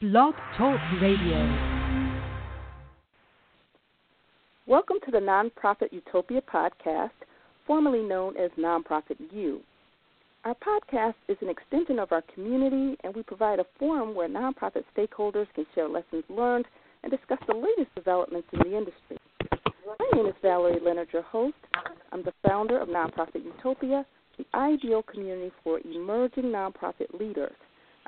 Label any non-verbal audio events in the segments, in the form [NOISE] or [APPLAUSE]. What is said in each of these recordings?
Blog Talk Radio. Welcome to the Nonprofit Utopia podcast, formerly known as Nonprofit U. Our podcast is an extension of our community, and we provide a forum where nonprofit stakeholders can share lessons learned and discuss the latest developments in the industry. My name is Valerie Leonard, your host. I'm the founder of Nonprofit Utopia, the ideal community for emerging nonprofit leaders.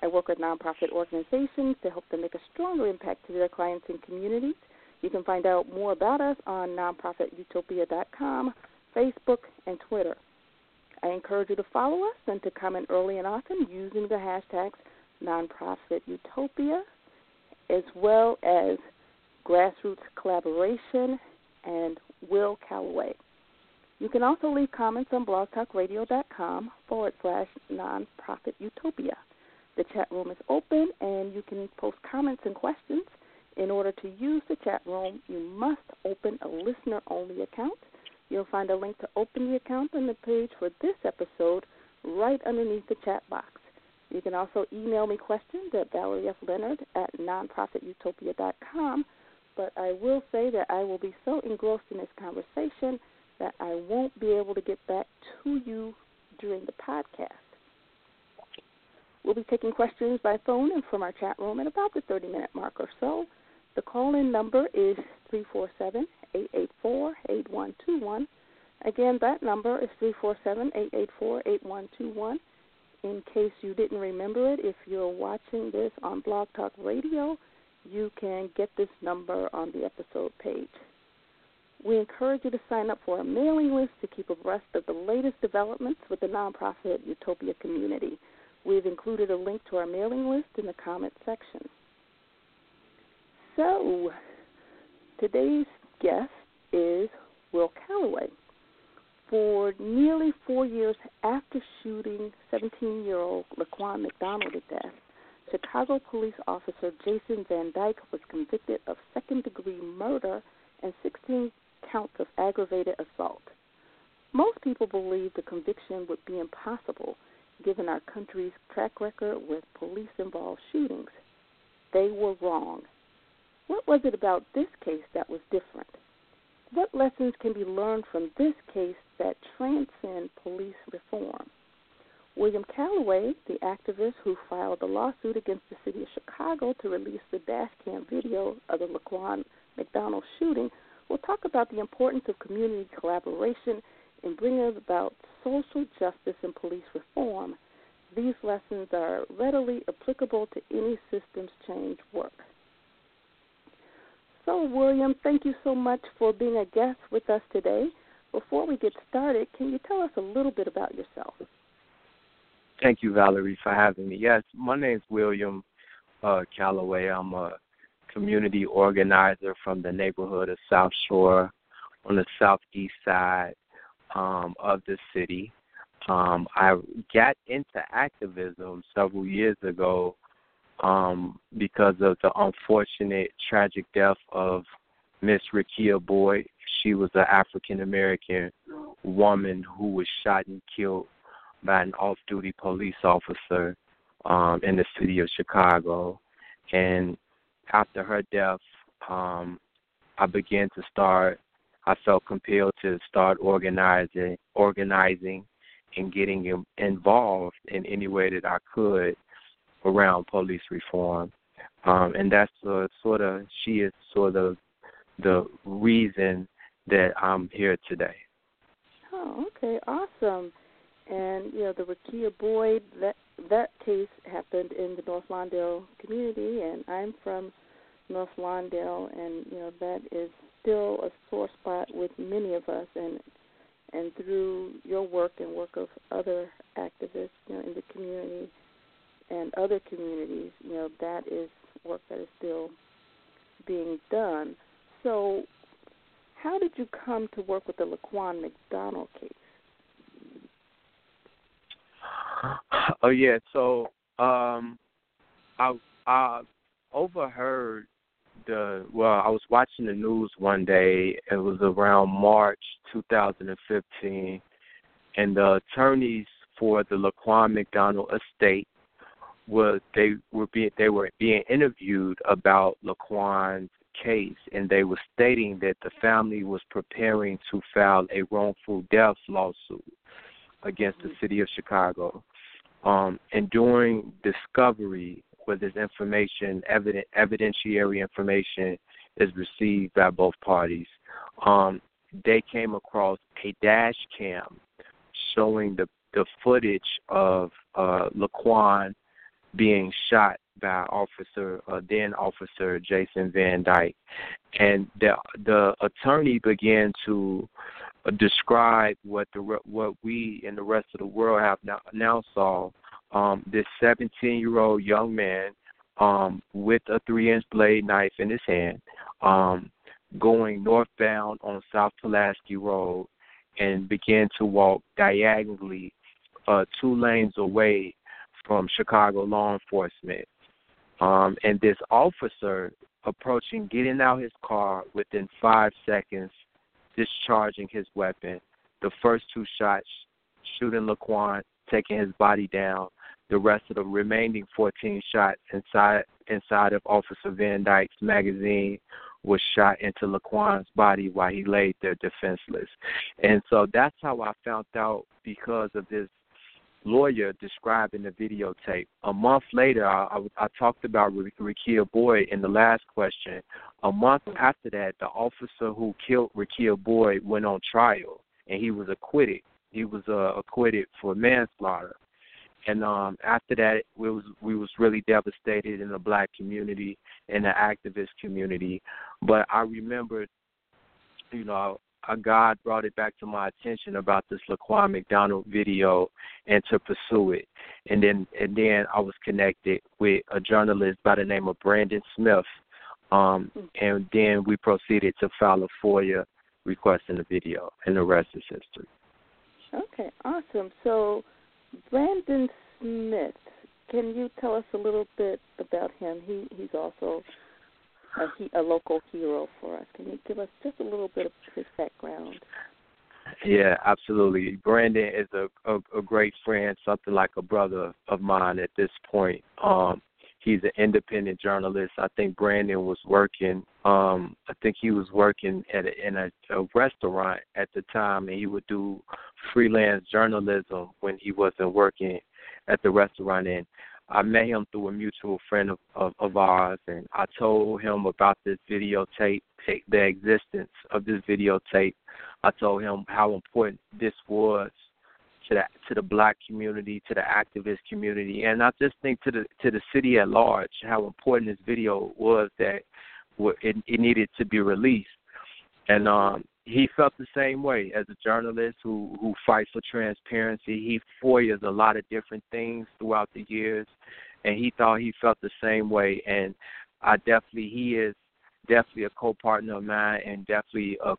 I work with nonprofit organizations to help them make a stronger impact to their clients and communities. You can find out more about us on nonprofitutopia.com, Facebook, and Twitter. I encourage you to follow us and to comment early and often using the hashtags nonprofitutopia as well as grassroots collaboration and Will Calloway. You can also leave comments on blogtalkradio.com forward slash nonprofitutopia. The chat room is open and you can post comments and questions. In order to use the chat room, you must open a listener only account. You'll find a link to open the account on the page for this episode right underneath the chat box. You can also email me questions at valeriefleonard at nonprofitutopia.com. But I will say that I will be so engrossed in this conversation that I won't be able to get back to you during the podcast. We'll be taking questions by phone and from our chat room at about the 30 minute mark or so. The call in number is 347 884 8121. Again, that number is 347 884 8121. In case you didn't remember it, if you're watching this on Blog Talk Radio, you can get this number on the episode page. We encourage you to sign up for our mailing list to keep abreast of the latest developments with the nonprofit Utopia community. We've included a link to our mailing list in the comment section. So, today's guest is Will Calloway. For nearly four years after shooting 17 year old Laquan McDonald to death, Chicago police officer Jason Van Dyke was convicted of second degree murder and 16 counts of aggravated assault. Most people believe the conviction would be impossible given our country's track record with police involved shootings. They were wrong. What was it about this case that was different? What lessons can be learned from this case that transcend police reform? William Calloway, the activist who filed a lawsuit against the city of Chicago to release the dash cam video of the Laquan McDonald shooting, will talk about the importance of community collaboration in bringing about social justice and police reform, these lessons are readily applicable to any systems change work. So, William, thank you so much for being a guest with us today. Before we get started, can you tell us a little bit about yourself? Thank you, Valerie, for having me. Yes, my name is William uh, Calloway. I'm a community organizer from the neighborhood of South Shore on the southeast side um, of the city. Um, I got into activism several years ago um, because of the unfortunate tragic death of Miss Rekia Boyd. She was an African American woman who was shot and killed by an off-duty police officer um, in the city of Chicago. And after her death, um, I began to start I felt compelled to start organizing, organizing, and getting involved in any way that I could around police reform. Um, and that's uh, sort of she is sort of the reason that I'm here today. Oh, okay, awesome. And you know, the Rekia Boyd that that case happened in the North Lawndale community, and I'm from North Lawndale, and you know that is still a sore spot with many of us, and and through your work and work of other activists, you know, in the community and other communities, you know, that is work that is still being done. So, how did you come to work with the Laquan McDonald case? Oh yeah, so um, I I overheard the well, I was watching the news one day. It was around March 2015, and the attorneys for the Laquan McDonald estate was they were being they were being interviewed about Laquan's case, and they were stating that the family was preparing to file a wrongful death lawsuit against the city of Chicago. Um, and during discovery, where this information, evident, evidentiary information, is received by both parties, um, they came across a dash cam showing the the footage of uh, Laquan being shot by Officer uh, then Officer Jason Van Dyke, and the the attorney began to describe what the what we and the rest of the world have now now saw. Um, this 17 year old young man um, with a three inch blade knife in his hand, um, going northbound on South Pulaski Road, and began to walk diagonally uh, two lanes away from Chicago law enforcement. Um, and this officer approaching, getting out his car within five seconds, discharging his weapon. The first two shots shooting Laquan, taking his body down. The rest of the remaining 14 shots inside inside of Officer Van Dyke's magazine was shot into Laquan's body while he laid there defenseless. And so that's how I found out because of this lawyer describing the videotape. A month later, I, I, talked about Rekia Boyd in the last question. A month after that, the officer who killed Rekia Boyd went on trial, and he was acquitted. He was uh, acquitted for manslaughter. And um, after that, we was we was really devastated in the black community and the activist community. But I remembered, you know, uh, God brought it back to my attention about this Laquan McDonald video and to pursue it. And then and then I was connected with a journalist by the name of Brandon Smith. Um, and then we proceeded to file a FOIA request in the video, and the rest is history. Okay, awesome. So, Brandon Smith, can you tell us a little bit about him? He he's also a, he, a local hero for us. Can you give us just a little bit of his background? Yeah, absolutely. Brandon is a, a a great friend, something like a brother of mine at this point. Um he's an independent journalist. I think Brandon was working um I think he was working at a, in a, a restaurant at the time and he would do freelance journalism when he wasn't working at the restaurant and I met him through a mutual friend of, of, of ours, and I told him about this videotape, the existence of this videotape. I told him how important this was to the to the black community, to the activist community, and I just think to the to the city at large how important this video was that it, it needed to be released. And um, he felt the same way as a journalist who who fights for transparency. He FOIAs a lot of different things throughout the years, and he thought he felt the same way. And I definitely he is definitely a co-partner of mine, and definitely a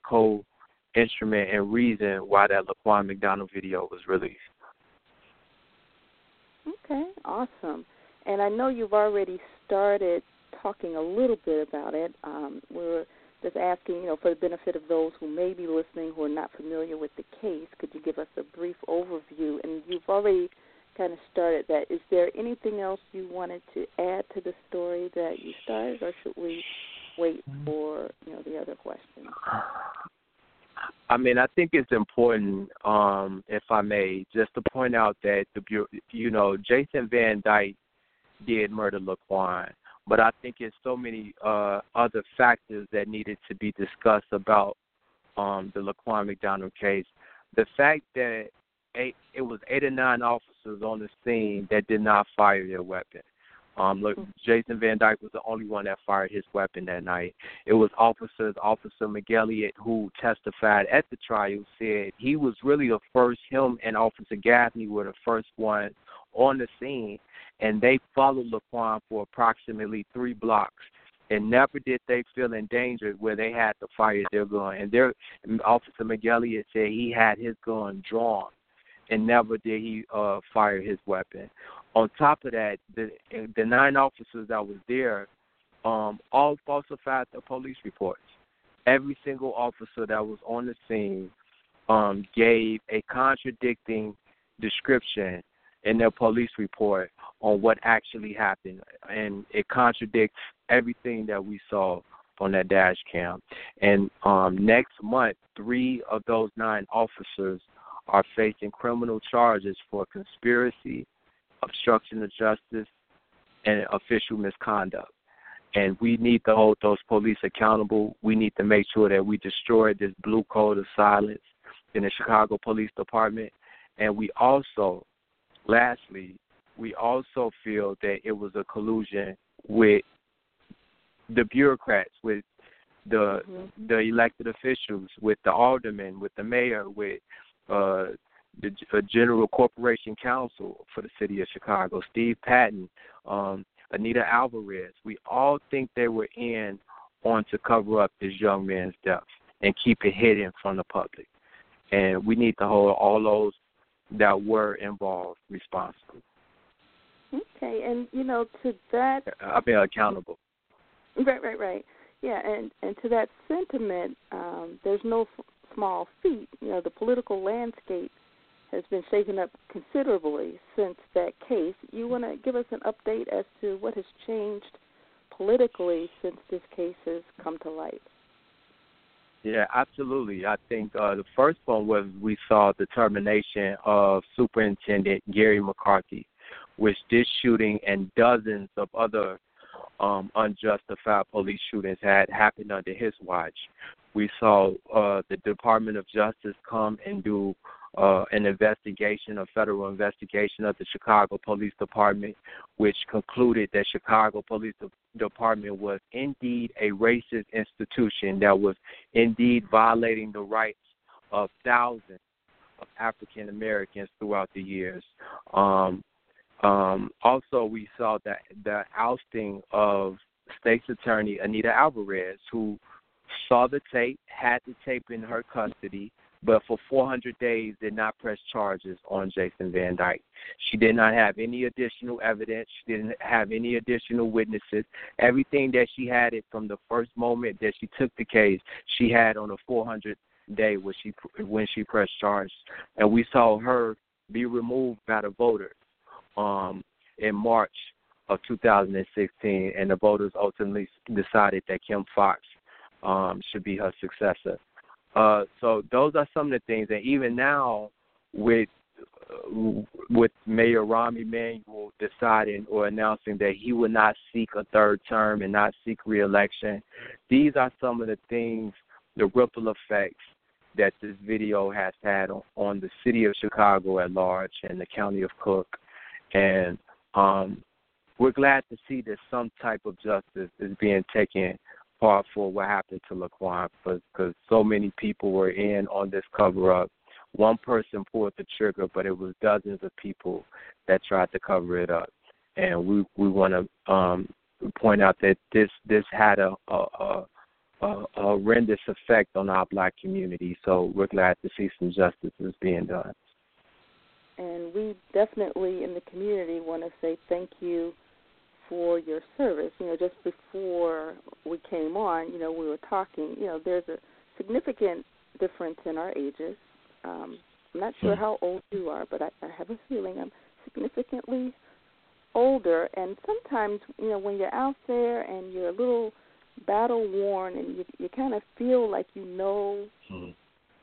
co-instrument and reason why that Laquan McDonald video was released. Okay, awesome. And I know you've already started talking a little bit about it. Um, we're just asking, you know, for the benefit of those who may be listening who are not familiar with the case, could you give us a brief overview? And you've already kind of started that. Is there anything else you wanted to add to the story that you started, or should we wait for you know the other questions? I mean, I think it's important, um, if I may, just to point out that the you know Jason Van Dyke did murder Laquan but I think it's so many uh, other factors that needed to be discussed about um, the Laquan McDonald case. The fact that eight, it was eight or nine officers on the scene that did not fire their weapon. Um, look, Jason Van Dyke was the only one that fired his weapon that night. It was officers, Officer McElligott, who testified at the trial, said he was really the first. Him and Officer Gaffney were the first one on the scene and they followed Laquan for approximately three blocks. And never did they feel endangered where they had to fire their gun. And their Officer McElligott said he had his gun drawn, and never did he uh, fire his weapon. On top of that, the the nine officers that was there, um, all falsified the police reports. Every single officer that was on the scene um, gave a contradicting description in their police report on what actually happened, and it contradicts everything that we saw on that dash cam. And um, next month, three of those nine officers are facing criminal charges for conspiracy, obstruction of justice, and official misconduct. And we need to hold those police accountable. We need to make sure that we destroy this blue code of silence in the Chicago Police Department. And we also, lastly, we also feel that it was a collusion with the bureaucrats, with the mm-hmm. the elected officials, with the aldermen, with the mayor, with uh, the uh, General Corporation Counsel for the city of Chicago, Steve Patton, um, Anita Alvarez. We all think they were in on to cover up this young man's death and keep it hidden from the public. And we need to hold all those that were involved responsible. Okay, and you know to that, I mean accountable. Right, right, right. Yeah, and and to that sentiment, um, there's no f- small feat. You know, the political landscape has been shaken up considerably since that case. You want to give us an update as to what has changed politically since this case has come to light? Yeah, absolutely. I think uh, the first one was we saw the termination of Superintendent Garry McCarthy, which this shooting and dozens of other um, unjustified police shootings had happened under his watch. We saw uh, the Department of Justice come and do uh, an investigation, a federal investigation of the Chicago Police Department, which concluded that Chicago Police Department was indeed a racist institution that was indeed violating the rights of thousands of African Americans throughout the years. Um, um, also, we saw that the ousting of State's Attorney Anita Alvarez, who saw the tape, had the tape in her custody, but for 400 days did not press charges on Jason Van Dyke. She did not have any additional evidence. She didn't have any additional witnesses. Everything that she had it from the first moment that she took the case, she had on a 400 day when she when she pressed charges, and we saw her be removed by the voters um, in March of 2016, and the voters ultimately decided that Kim Foxx um, should be her successor. Uh, so those are some of the things, and even now, with uh, with Mayor Rahm Emanuel deciding or announcing that he would not seek a third term and not seek reelection, these are some of the things, the ripple effects that this video has had on, on the city of Chicago at large and the county of Cook. And um, we're glad to see that some type of justice is being taken part for what happened to Laquan because so many people were in on this cover up. One person pulled the trigger, but it was dozens of people that tried to cover it up. And we we want to um, point out that this this had a, a, a a, horrendous effect on our black community. So we're glad to see some justice is being done and we definitely in the community want to say thank you for your service. You know, just before we came on, you know, we were talking. You know, there's a significant difference in our ages. Um, I'm not sure hmm. how old you are, but I, I have a feeling I'm significantly older. And sometimes, you know, when you're out there and you're a little battle worn, and you you kind of feel like you know mm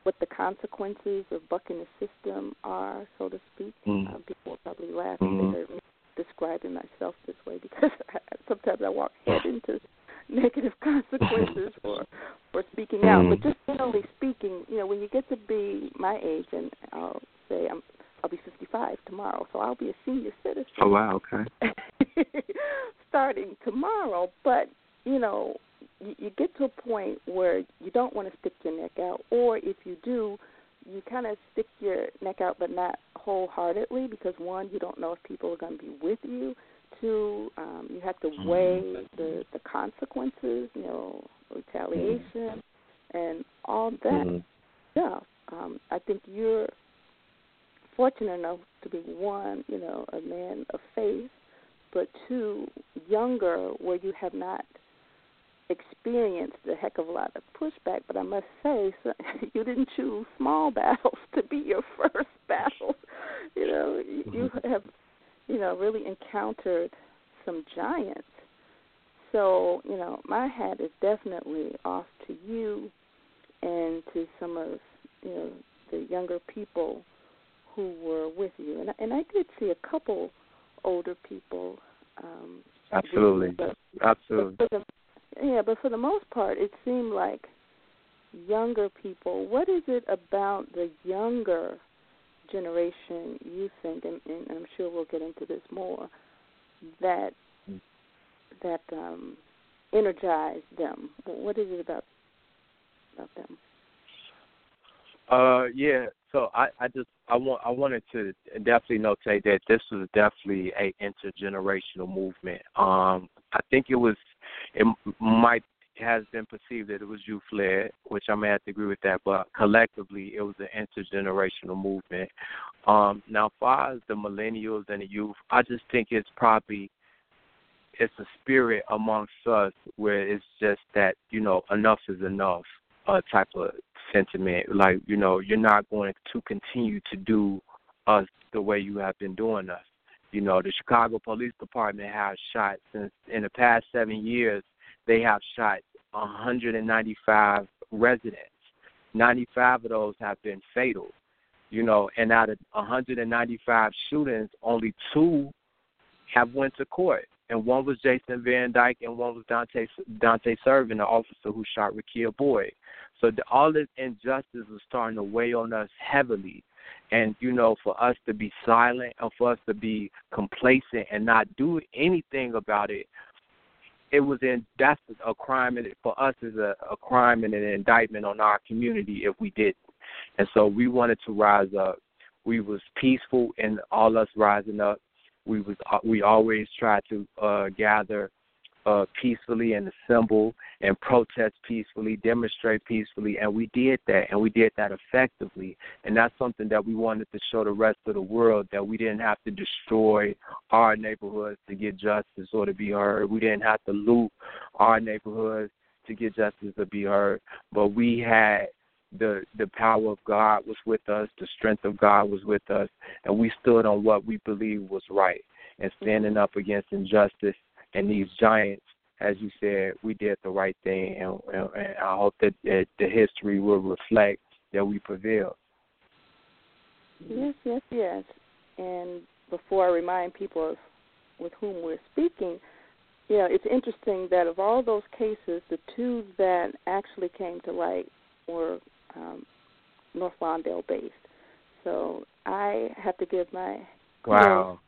what the consequences of bucking the system are, so to speak. Mm. Uh, people will probably laugh mm-hmm. if they heard me describing myself this way because [LAUGHS] I, sometimes I walk head into negative [LAUGHS] consequences for for speaking out. But mm. just generally speaking, you know, when you get to be my age, and I'll say I'm I'll be 55 tomorrow, so I'll be a senior citizen. Oh wow, okay. [LAUGHS] starting tomorrow, but you know, you, you get to a point where you don't want to stick your neck out, or if you do, you kind of stick your neck out, but not wholeheartedly, because one, you don't know if people are going to be with you. Two, um, you have to mm-hmm. weigh the the consequences, you know, retaliation, mm-hmm. and all that mm-hmm. stuff. Um, I think you're fortunate enough to be one, you know, a man of faith, but two, younger, where you have not experienced a heck of a lot of pushback, but I must say, [LAUGHS] so, you didn't choose small [LAUGHS] battles to be your first [LAUGHS] battle. you know, you, you mm-hmm. have, you know, really encountered some giants. So, you know, my hat is definitely off to you and to some of, you know, the younger people who were with you. And and I did see a couple older people um Absolutely. But, Absolutely. But the, yeah, but for the most part it seemed like younger people. What is it about the younger generation you think, and, and I'm sure we'll get into this more, that that um, energized them? What is it about about them? Uh, yeah. So I, I just I want I wanted to definitely notate that this was definitely a intergenerational movement. Um, I think it was it might has been perceived that it was youth led, which I may have to agree with that, but collectively it was an intergenerational movement. Um, now, as far as the millennials and the youth, I just think it's probably it's a spirit amongst us where it's just that you know enough is enough uh, type of sentiment. Like you know you're not going to continue to do us the way you have been doing us. You know the Chicago Police Department has shot since in the past seven years they have shot 195 residents. 95 of those have been fatal. You know, and out of 195 shootings, only two have went to court, and one was Jason Van Dyke, and one was Dante Dante Servin, the officer who shot Rekia Boyd. So the, all this injustice is starting to weigh on us heavily, and you know, for us to be silent and for us to be complacent and not do anything about it it was in that's a crime and for us is a, a crime and an indictment on our community if we didn't. And so we wanted to rise up. We was peaceful in all us rising up. We was uh, we always tried to uh, gather uh, peacefully and assemble and protest peacefully, demonstrate peacefully, and we did that, and we did that effectively. And that's something that we wanted to show the rest of the world that we didn't have to destroy our neighborhoods to get justice or to be heard. We didn't have to loot our neighborhoods to get justice to be heard, but we had the the power of God was with us, the strength of God was with us, and we stood on what we believed was right and standing up against injustice and these giants, as you said, we did the right thing, and, and I hope that, that the history will reflect that we prevailed. Yes, yes, yes. And before I remind people of with whom we're speaking, you know, it's interesting that of all those cases, the two that actually came to light were um, North Lawndale based. So I have to give my wow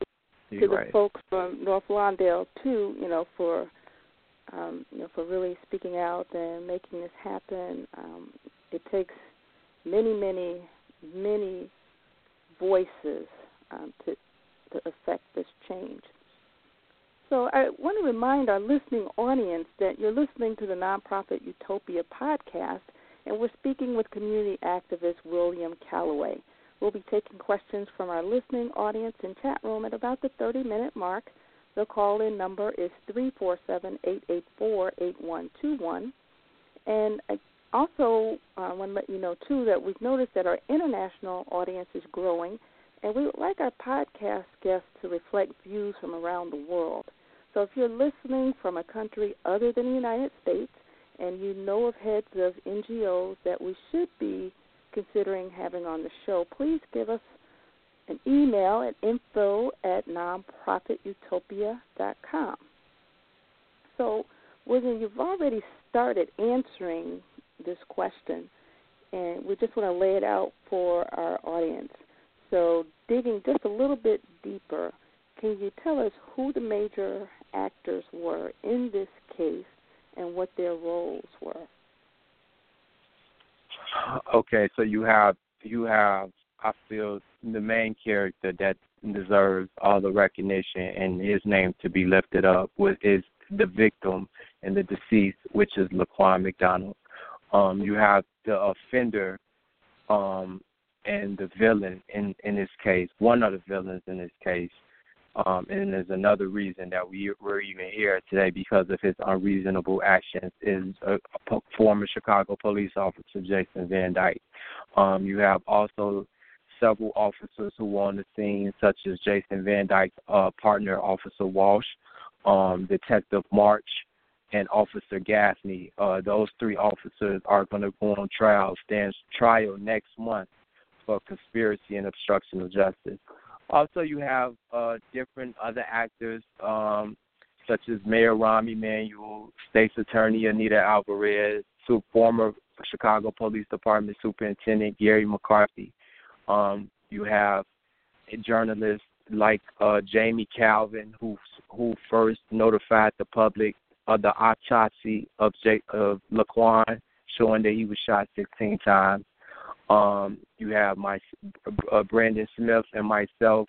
to the right. folks from North Lawndale too, you know, for um, you know, for really speaking out and making this happen. Um, it takes many, many, many voices um, to to affect this change. So I want to remind our listening audience that you're listening to the nonprofit Utopia podcast, and we're speaking with community activist William Calloway. We'll be taking questions from our listening audience in chat room at about the 30 minute mark. The call in number is 347 884 8121. And I also uh, want to let you know, too, that we've noticed that our international audience is growing, and we would like our podcast guests to reflect views from around the world. So if you're listening from a country other than the United States and you know of heads of NGOs that we should be considering having on the show, please give us an email at info at nonprofitutopia.com. So, William, you've already started answering this question, and we just want to lay it out for our audience. So, digging just a little bit deeper, can you tell us who the major actors were in this case and what their roles were? Okay, so you have you have I feel the main character that deserves all the recognition and his name to be lifted up with is the victim and the deceased, which is Laquan McDonald. Um, you have the offender um, and the villain in in this case, one of the villains in this case, um, and there's another reason that we we're even here today because of his unreasonable actions. Is a, a former Chicago police officer Jason Van Dyke. Um, you have also several officers who were on the scene, such as Jason Van Dyke's uh, partner, Officer Walsh, um, Detective March, and Officer Gaffney. Uh, those three officers are going to go on trial, stand trial next month for conspiracy and obstruction of justice. Also, you have uh, different other actors, um, such as Mayor Rahm Emanuel, State's Attorney Anita Alvarez, former Chicago Police Department Superintendent Garry McCarthy. Um, you have a journalist like uh, Jamie Kalven, who who first notified the public of the autopsy of Jake of Laquan, showing that he was shot 16 times. Um, you have my uh, Brandon Smith and myself,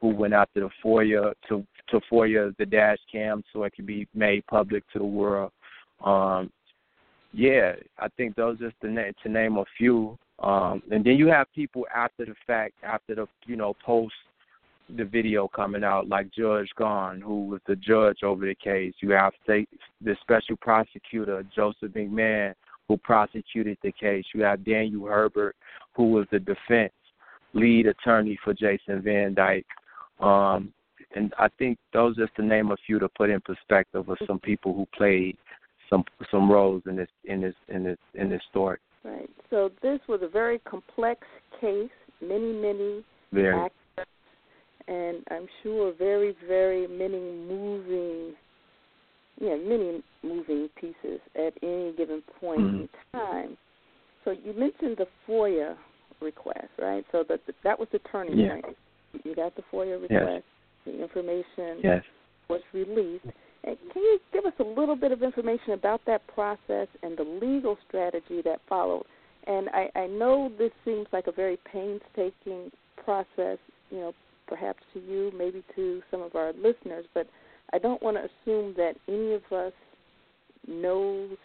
who went out to the FOIA to to FOIA the dash cam so it could be made public to the world. Um, yeah, I think those just to, na- to name a few. Um, and then you have people after the fact, after the you know post the video coming out, like Judge Gaughan, who was the judge over the case. You have state, the special prosecutor Joseph McMahon, who prosecuted the case. You have Daniel Herbert, who was the defense lead attorney for Jason Van Dyke. Um, and I think those just to name a few to put in perspective of some people who played some some roles in this in this in this in this story. Right. So this was a very complex case, many many very. actors, and I'm sure very very many moving, yeah, many moving pieces at any given point mm-hmm. in time. So you mentioned the FOIA request, right? So that that was the turning yeah. point. You got the FOIA request. Yes. The information yes. was released And can you give us a little bit of information about that process and the legal strategy that followed? And I, I know this seems like a very painstaking process, you know, perhaps to you, maybe to some of our listeners, but I don't want to assume that any of us knows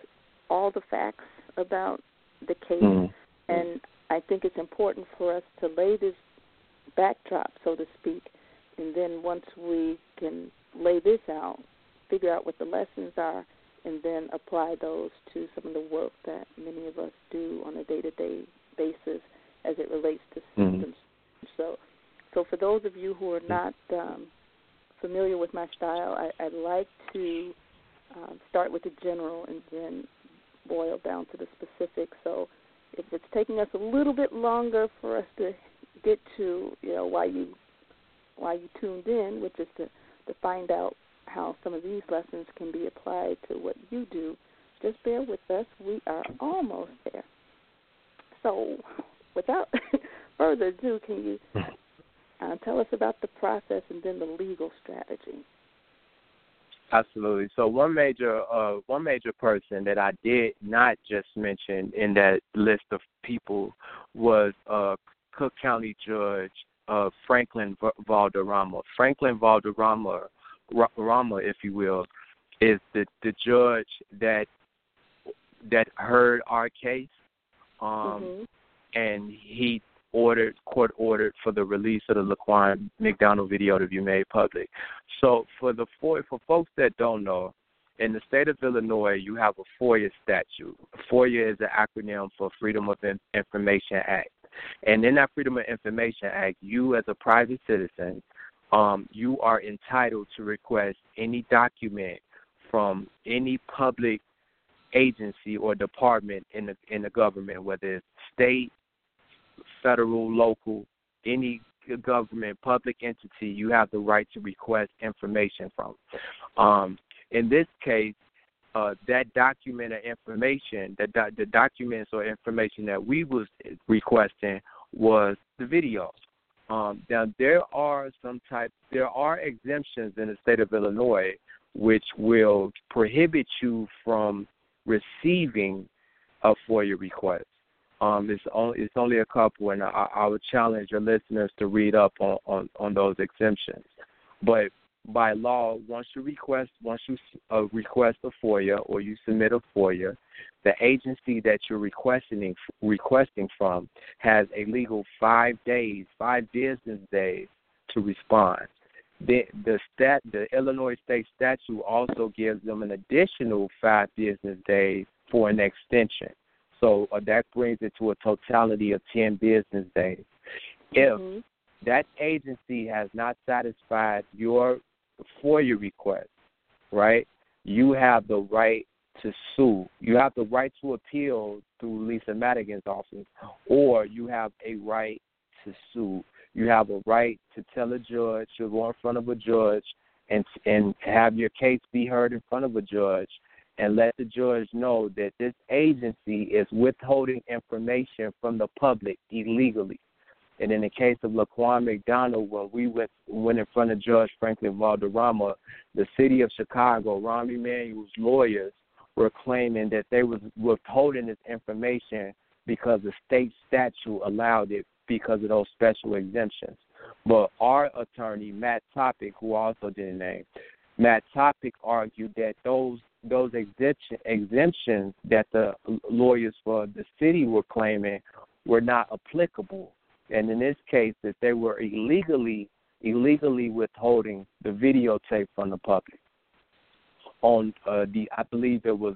all the facts about the case. Mm-hmm. And I think it's important for us to lay this backdrop, so to speak, and then once we can lay this out, figure out what the lessons are, and then apply those to some of the work that many of us do on a day-to-day basis as it relates to mm-hmm. systems. So, so for those of you who are not um, familiar with my style, I, I like to um, start with the general and then boil down to the specific. So, if it's taking us a little bit longer for us to get to, you know, why you why you tuned in, which is to to find out how some of these lessons can be applied to what you do, just bear with us. We are almost there. So, without [LAUGHS] further ado, can you uh, tell us about the process and then the legal strategy? Absolutely. So one major uh, one major person that I did not just mention in that list of people was uh, Cook County Judge uh, Franklin Valderrama. Franklin Valderrama Rama, if you will, is the the judge that that heard our case, um, mm-hmm. and he ordered court ordered for the release of the Laquan McDonald video to be made public. So for the for for folks that don't know, in the state of Illinois, you have a FOIA statute. FOIA is an acronym for Freedom of Information Act. And in that Freedom of Information Act, you as a private citizen um, you are entitled to request any document from any public agency or department in the in the government, whether it's state, federal, local, any government, public entity, you have the right to request information from. Um, in this case, uh, that document or information, that do- the documents or information that we was requesting was the video. Um, now there are some type there are exemptions in the state of Illinois which will prohibit you from receiving a FOIA request. Um, it's only it's only a couple, and I, I would challenge your listeners to read up on, on, on those exemptions. But by law, once you request once you uh, request a FOIA or you submit a FOIA, the agency that you're requesting requesting from has a legal five days, five business days to respond. The the stat the Illinois state statute also gives them an additional five business days for an extension. So uh, that brings it to a totality of ten business days. If mm-hmm. that agency has not satisfied your FOIA request, right, you have the right to sue. You have the right to appeal through Lisa Madigan's office, or you have a right to sue. You have a right to tell a judge, to go in front of a judge and and have your case be heard in front of a judge and let the judge know that this agency is withholding information from the public illegally. And in the case of Laquan McDonald, when we went went in front of Judge Franklin Valderrama, the city of Chicago, Rahm Emanuel's lawyers were claiming that they was withholding this information because the state statute allowed it because of those special exemptions. But our attorney, Matt Topic, who also didn't name, Matt Topic argued that those those exemption, exemptions that the lawyers for the city were claiming were not applicable, and in this case, that they were illegally illegally withholding the videotape from the public. On uh, the, I believe it was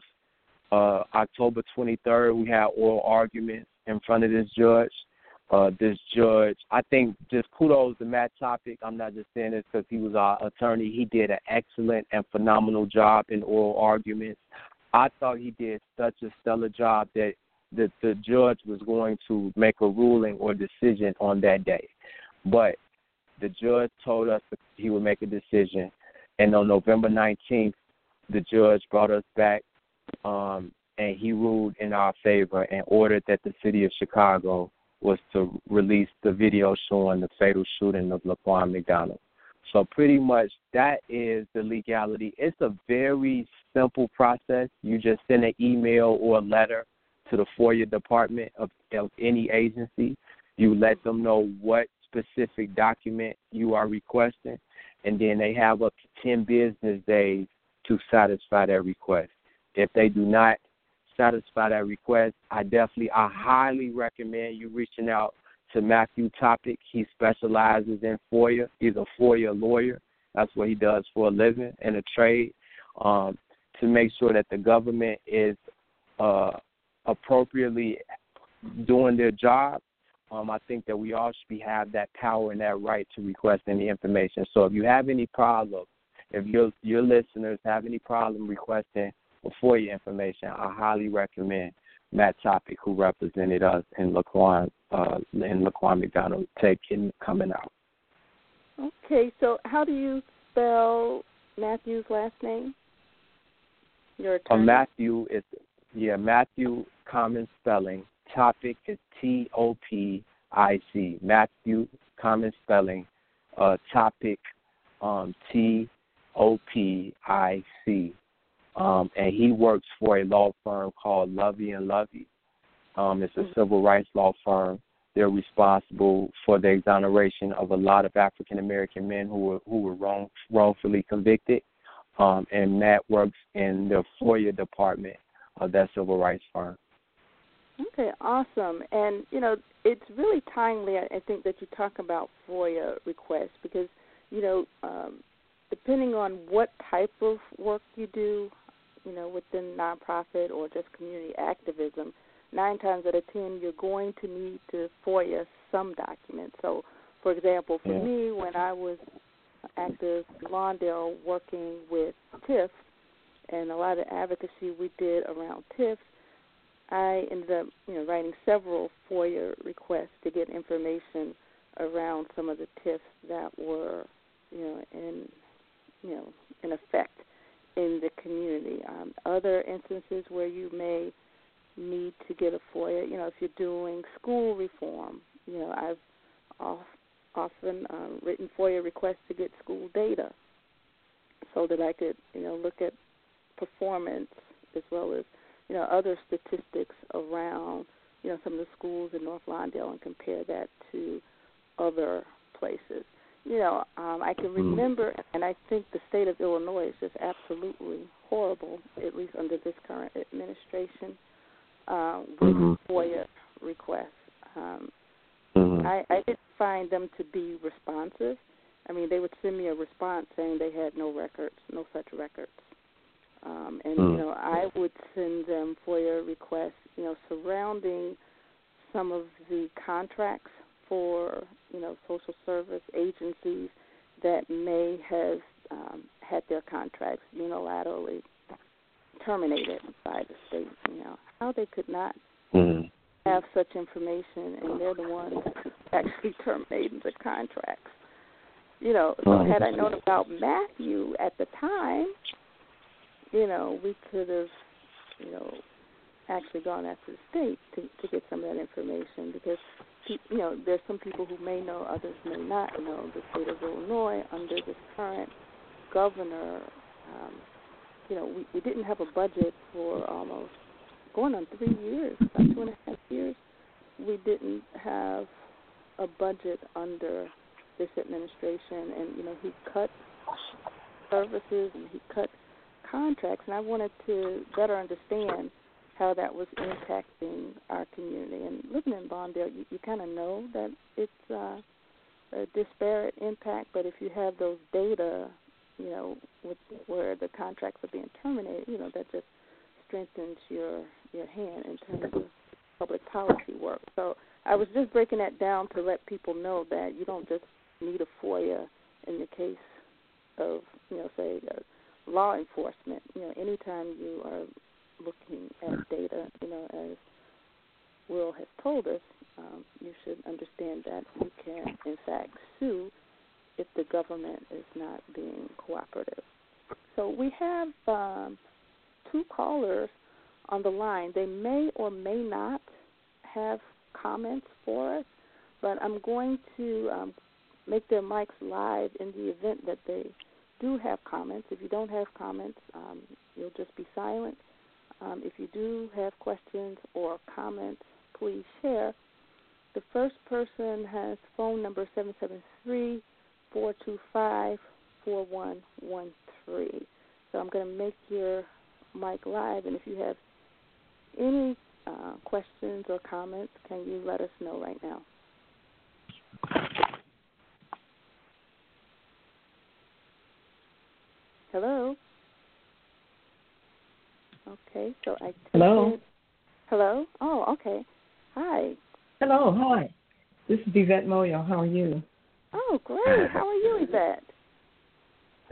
uh, October 23rd, we had oral arguments in front of this judge uh, this judge. I think just kudos to Matt Topic. I'm not just saying this because he was our attorney. He did an excellent and phenomenal job in oral arguments. I thought he did such a stellar job that the, the judge was going to make a ruling or decision on that day. But the judge told us he would make a decision. And on November 19th, the judge brought us back um, and he ruled in our favor and ordered that the city of Chicago was to release the video showing the fatal shooting of Laquan McDonald. So pretty much that is the legality. It's a very simple process. You just send an email or a letter to the FOIA department of, of any agency. You let them know what specific document you are requesting, and then they have up to 10 business days to satisfy that request. If they do not satisfy that request, I definitely, I highly recommend you reaching out to Matthew Topic. He specializes in FOIA. He's a FOIA lawyer. That's what he does for a living in a trade. Um, to make sure that the government is uh, appropriately doing their job, um, I think that we all should be, have that power and that right to request any information. So if you have any problem, if your your listeners have any problem requesting for your information, I highly recommend Matt Topic, who represented us in Laquan uh, in Laquan McDonald taking coming out. Okay, so how do you spell Matthew's last name? Your uh, Matthew is yeah Matthew common spelling. Topic is T O P I C. Matthew common spelling. Uh, topic um, T O P I C um, and he works for a law firm called Loevy and Loevy. Um, it's a mm-hmm. civil rights law firm. They're responsible for the exoneration of a lot of African American men who were who were wrong, wrongfully convicted. Um, and Matt works in the FOIA department of that civil rights firm. Okay, awesome. And you know, it's really timely. I think that you talk about FOIA requests because you know, um, depending on what type of work you do, you know, within nonprofit or just community activism, nine times out of ten you're going to need to FOIA some document. So, for example, for yeah. me, when I was active in Lawndale working with TIF and a lot of advocacy we did around TIF, I ended up, you know, writing several FOIA requests to get information around some of the TIFs that were, you know, in, you know, in effect in the community. Um, other instances where you may need to get a FOIA, you know, if you're doing school reform, you know, I've off, often um, written FOIA requests to get school data so that I could, you know, look at performance as well as, you know, other statistics around, you know, some of the schools in North Lawndale and compare that to other places you know, um, I can hmm. remember, and I think the state of Illinois is just absolutely horrible, at least under this current administration, uh, with mm-hmm. FOIA requests. Um, mm-hmm. I, I didn't find them to be responsive. I mean, they would send me a response saying they had no records, no such records. Um, and mm. you know, I would send them FOIA requests, you know, surrounding some of the contracts for you know social service agencies that may have um, had their contracts unilaterally terminated by the state. You know how they could not mm-hmm. have such information, and they're the ones [LAUGHS] actually terminating the contracts. You know, so had I known about Matthew at the time, you know, we could have, you know, actually gone after the state to to get some of that information because you know there's some people who may know, others may not know. The state of Illinois under this current governor, um, you know, we we didn't have a budget for almost going on three years, about two and a half years. We didn't have a budget under this administration, and you know he cut services and he cut contracts, and I wanted to better understand how that was impacting our community. And living in Lawndale, you, you kind of know that it's uh, a disparate impact, but if you have those data, you know, with where the contracts are being terminated, you know, that just strengthens your your hand in terms of public policy work. So I was just breaking that down to let people know that you don't just need a FOIA in the case of, you know, say, uh, law enforcement. You know, anytime you are looking at data, you know, as Will has told us, um, you should understand that you can, in fact, sue if the government is not being cooperative. So we have um, two callers on the line. They may or may not have comments for us, but I'm going to um, make their mics live in the event that they do have comments. If you don't have comments, um, you'll just be silent. Um, if you do have questions or comments, please share. The first person has phone number 773 425 4113. So I'm going to make your mic live, and if you have any uh, questions or comments, can you let us know right now? Hello. Okay, so I hello. It. Hello. Oh, okay. Hi. Hello. Hi. This is Yvette Moyo. How are you? Oh, great. How are you, Yvette?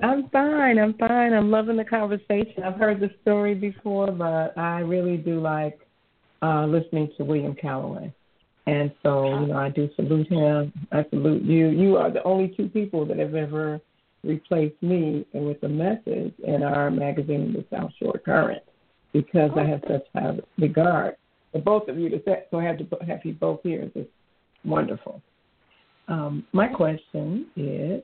I'm fine. I'm fine. I'm loving the conversation. I've heard the story before, but I really do like uh, listening to William Calloway. And so, you know, I do salute him. I salute you. You are the only two people that have ever replaced me with a message in our magazine, The South Shore Current, because I have such high regard for both of you. To so I have to have you both here is just wonderful. Um, my question is,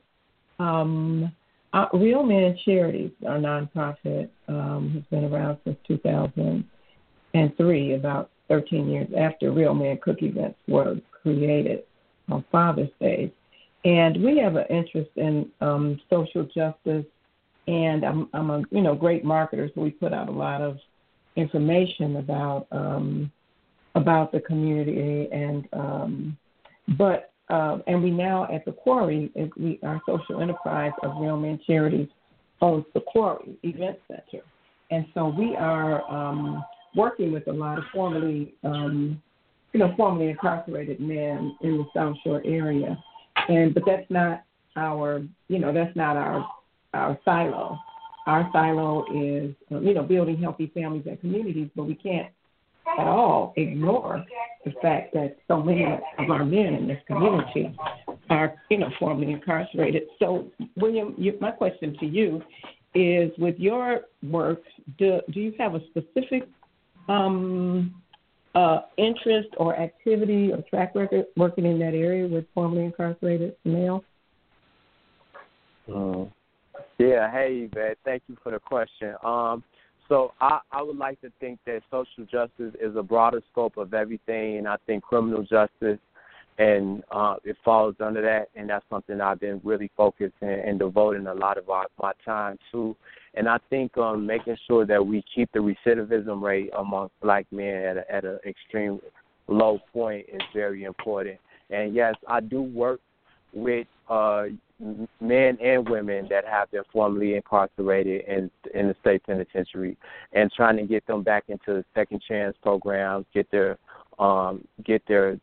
um, uh, Real Men Charities, our nonprofit, um, has been around since 2003, about 13 years after Real Men Cook events were created on Father's Day. And we have an interest in um, social justice, and I'm, I'm a you know great marketer, so we put out a lot of information about um, about the community, and um, but uh, and we now at the Quarry, we our social enterprise of Real Men Charities owns the Quarry Event Center, and so we are um, working with a lot of formerly um, you know formerly incarcerated men in the South Shore area and but that's not our you know that's not our our silo. Our silo is you know building healthy families and communities, but we can't at all ignore the fact that so many of our men in this community are you know formerly incarcerated. So William, you, my question to you is with your work, do, do you have a specific um, uh, interest or activity or track record working in that area with formerly incarcerated males? Uh, yeah, hey, Yvette, thank you for the question. Um, so I, I would like to think that social justice is a broader scope of everything, and I think criminal justice and uh, it falls under that, and that's something I've been really focused and, devoting a lot of our, my time to. And I think um, making sure that we keep the recidivism rate amongst black men at a, at an extreme low point is very important. And yes, I do work with uh, men and women that have been formerly incarcerated in in the state penitentiary, and trying to get them back into second chance programs, get their um, get their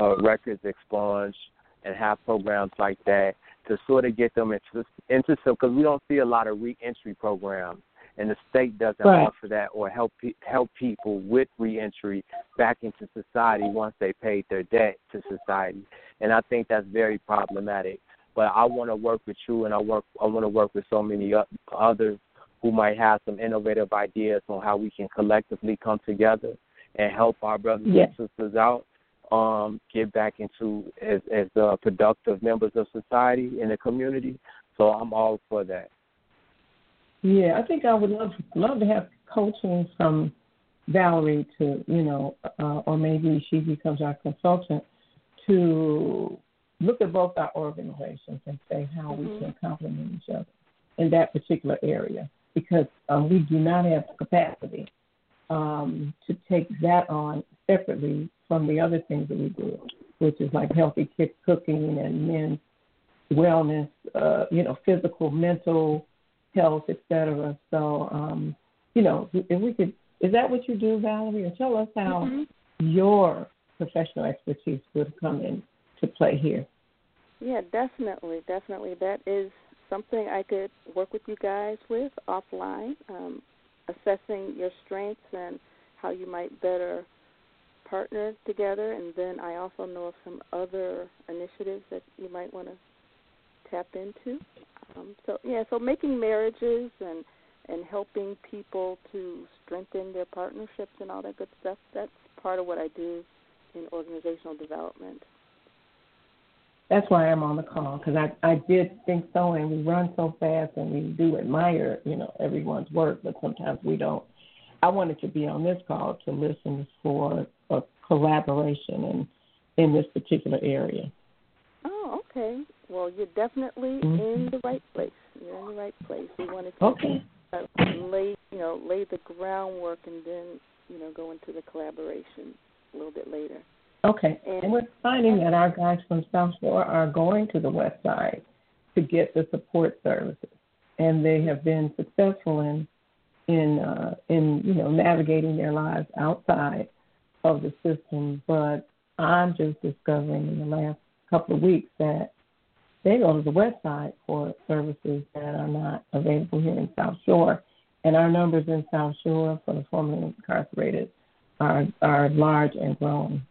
uh, records expunged and have programs like that to sort of get them into into some because we don't see a lot of reentry programs and the state doesn't right. offer that or help help people with reentry back into society once they paid their debt to society and I think that's very problematic but I want to work with you and I work I want to work with so many others who might have some innovative ideas on how we can collectively come together and help our brothers yes. and sisters out um, get back into as as uh, productive members of society in the community. So I'm all for that. Yeah, I think I would love love to have coaching from Valerie to you know, uh, or maybe she becomes our consultant to look at both our organizations and say how mm-hmm. we can complement each other in that particular area because um, we do not have the capacity um, to take that on separately from the other things that we do, which is like healthy cooking and men's wellness, uh, you know, physical, mental health, etc. So, um, you know, if we could, is that what you do, Valerie? And tell us how mm-hmm. your professional expertise would come in to play here. Yeah, definitely, definitely. That is something I could work with you guys with offline, um, assessing your strengths and how you might better partner together. And then I also know of some other initiatives that you might want to tap into. Um, so yeah, so making marriages and and helping people to strengthen their partnerships and all that good stuff. That's part of what I do in organizational development that's why I'm on the call because I I did think so, and we run so fast, and we do admire you know everyone's work, but sometimes we don't. I wanted to be on this call to listen for a collaboration in in this particular area. Okay. Well, you're definitely mm-hmm. in the right place. You're in the right place. We wanted to okay. uh, lay you know lay the groundwork and then you know go into the collaboration a little bit later. Okay. And we're finding that our guys from South Shore are going to the West Side to get the support services, and they have been successful in in uh, in you know navigating their lives outside of the system. But I'm just discovering in the last couple of weeks that they go to the West Side for services that are not available here in South Shore, and our numbers in South Shore for the formerly incarcerated are are large and growing.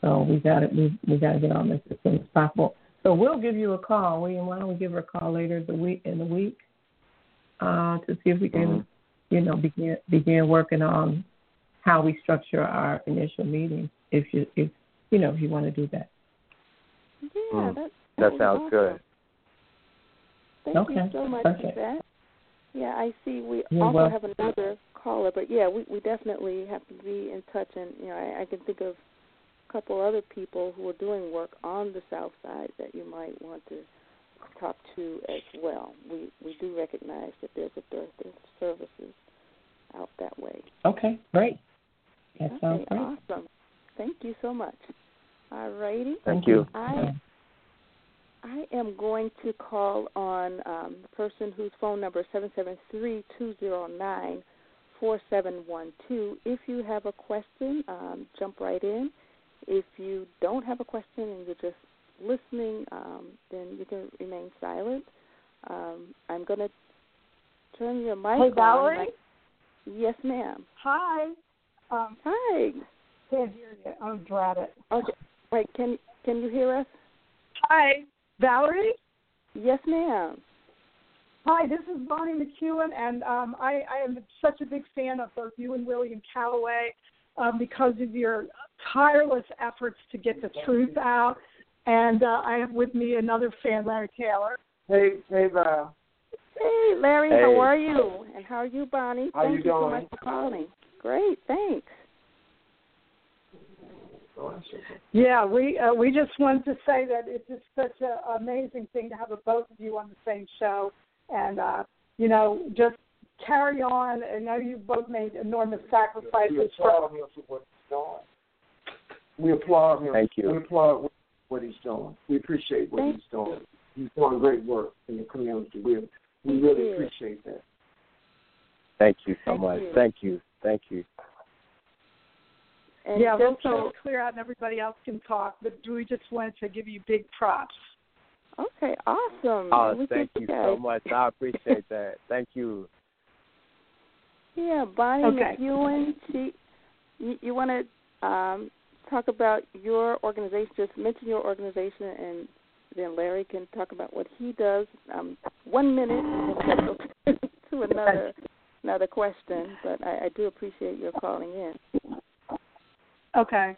So we got to we we got to get on this as soon as possible. So we'll give you a call. William, why don't we give her a call later the week in the week uh, to see if we can, mm-hmm. you know, begin begin working on how we structure our initial meeting. If you if you know if you want to do that. Yeah, mm. that, that, that sounds awesome. good. Thank okay. you so much Perfect. for that. Yeah, I see. We You're also welcome. have another caller, but yeah, we we definitely have to be in touch, and you know, I, I can think of a couple other people who are doing work on the South Side that you might want to talk to as well. We we do recognize that there's a dearth of services out that way. Okay, great. That okay, sounds great. Awesome. Thank you so much. All righty. Thank you. I I am going to call on um, the person whose phone number is seven seven three two zero nine four seven one two. If you have a question, um, jump right in. If you don't have a question and you're just listening, um, then you can remain silent. Um, I'm going to turn your mic hey, Valerie? on. Yes, ma'am. Hi. Um, Hi. Can't hear you. I'm dreaded. Okay. Wait, can can you hear us? Hi, Valerie. Yes, ma'am. Hi, this is Bonnie McEwen, and um, I, I am such a big fan of both you and William Calloway um, because of your tireless efforts to get the truth out. And uh, I have with me another fan, Larry Taylor. Hey, hey, Val. Hey, Larry, hey. how are you? And how are you, Bonnie? How Thank you, you doing? so much for calling. Great, thanks. Yeah, we uh, we just wanted to say that it's just such an amazing thing to have a both of you on the same show, and uh, you know, just carry on. I know you both made enormous sacrifices. We applaud him for what he's doing. We applaud him. Thank you. We applaud what he's doing. We appreciate what Thank he's doing. He's doing great work in the community. We we really you. appreciate that. Thank you so Thank much. you. Thank you. Thank you. And yeah, we'll just try so, to clear out and everybody else can talk, but we just wanted to give you big props. Okay, awesome. Oh, We thank you so much. I appreciate that. Thank you. Yeah, Bonnie Okay. McEwen. She, you, you want to um, talk about your organization? Just mention your organization, and then Larry can talk about what he does. Um, one minute, and then we'll go to another another question. But I, I do appreciate your calling in. Okay.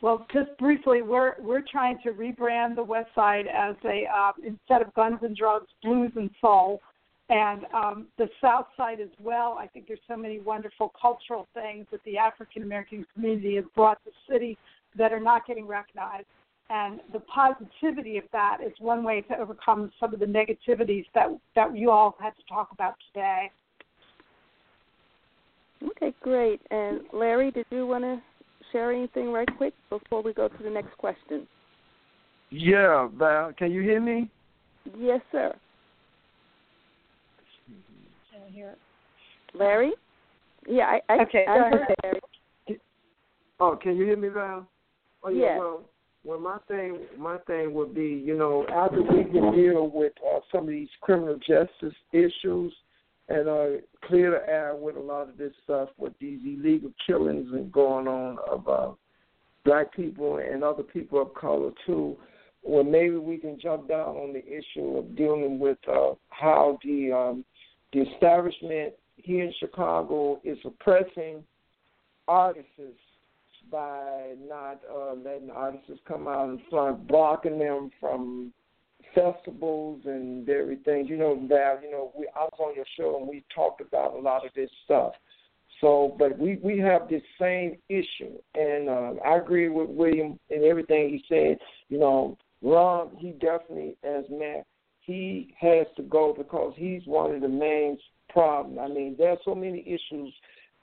Well, just briefly, we're we're trying to rebrand the West Side as a uh, instead of Guns and Drugs, Blues and Soul, and um, the South Side as well. I think there's so many wonderful cultural things that the African American community has brought to the city that are not getting recognized, and the positivity of that is one way to overcome some of the negativities that that you all had to talk about today. Okay, great. And Larry, did you want to share anything right quick before we go to the next question? Yeah, Val, can you hear me? Yes, sir. Can I hear it? Larry? Yeah, I, I, Okay, I heard ahead. Larry. Oh, can you hear me, Val? Oh yeah. Yes. Well, well, my thing, my thing would be, you know, after we can deal with uh, some of these criminal justice issues and uh, clear the air with a lot of this stuff with these illegal killings and going on of uh, black people and other people of color too. Well, maybe we can jump down on the issue of dealing with uh, how the um, the establishment here in Chicago is oppressing artists by not uh, letting artists come out in front, blocking them from festivals and everything. You know, Val, you know, we I was on your show and we talked about a lot of this stuff. So, but we we have this same issue, and um, I agree with William and everything he said. You know, Rahm, he definitely as man, he has to go because he's one of the main problems. I mean, there's so many issues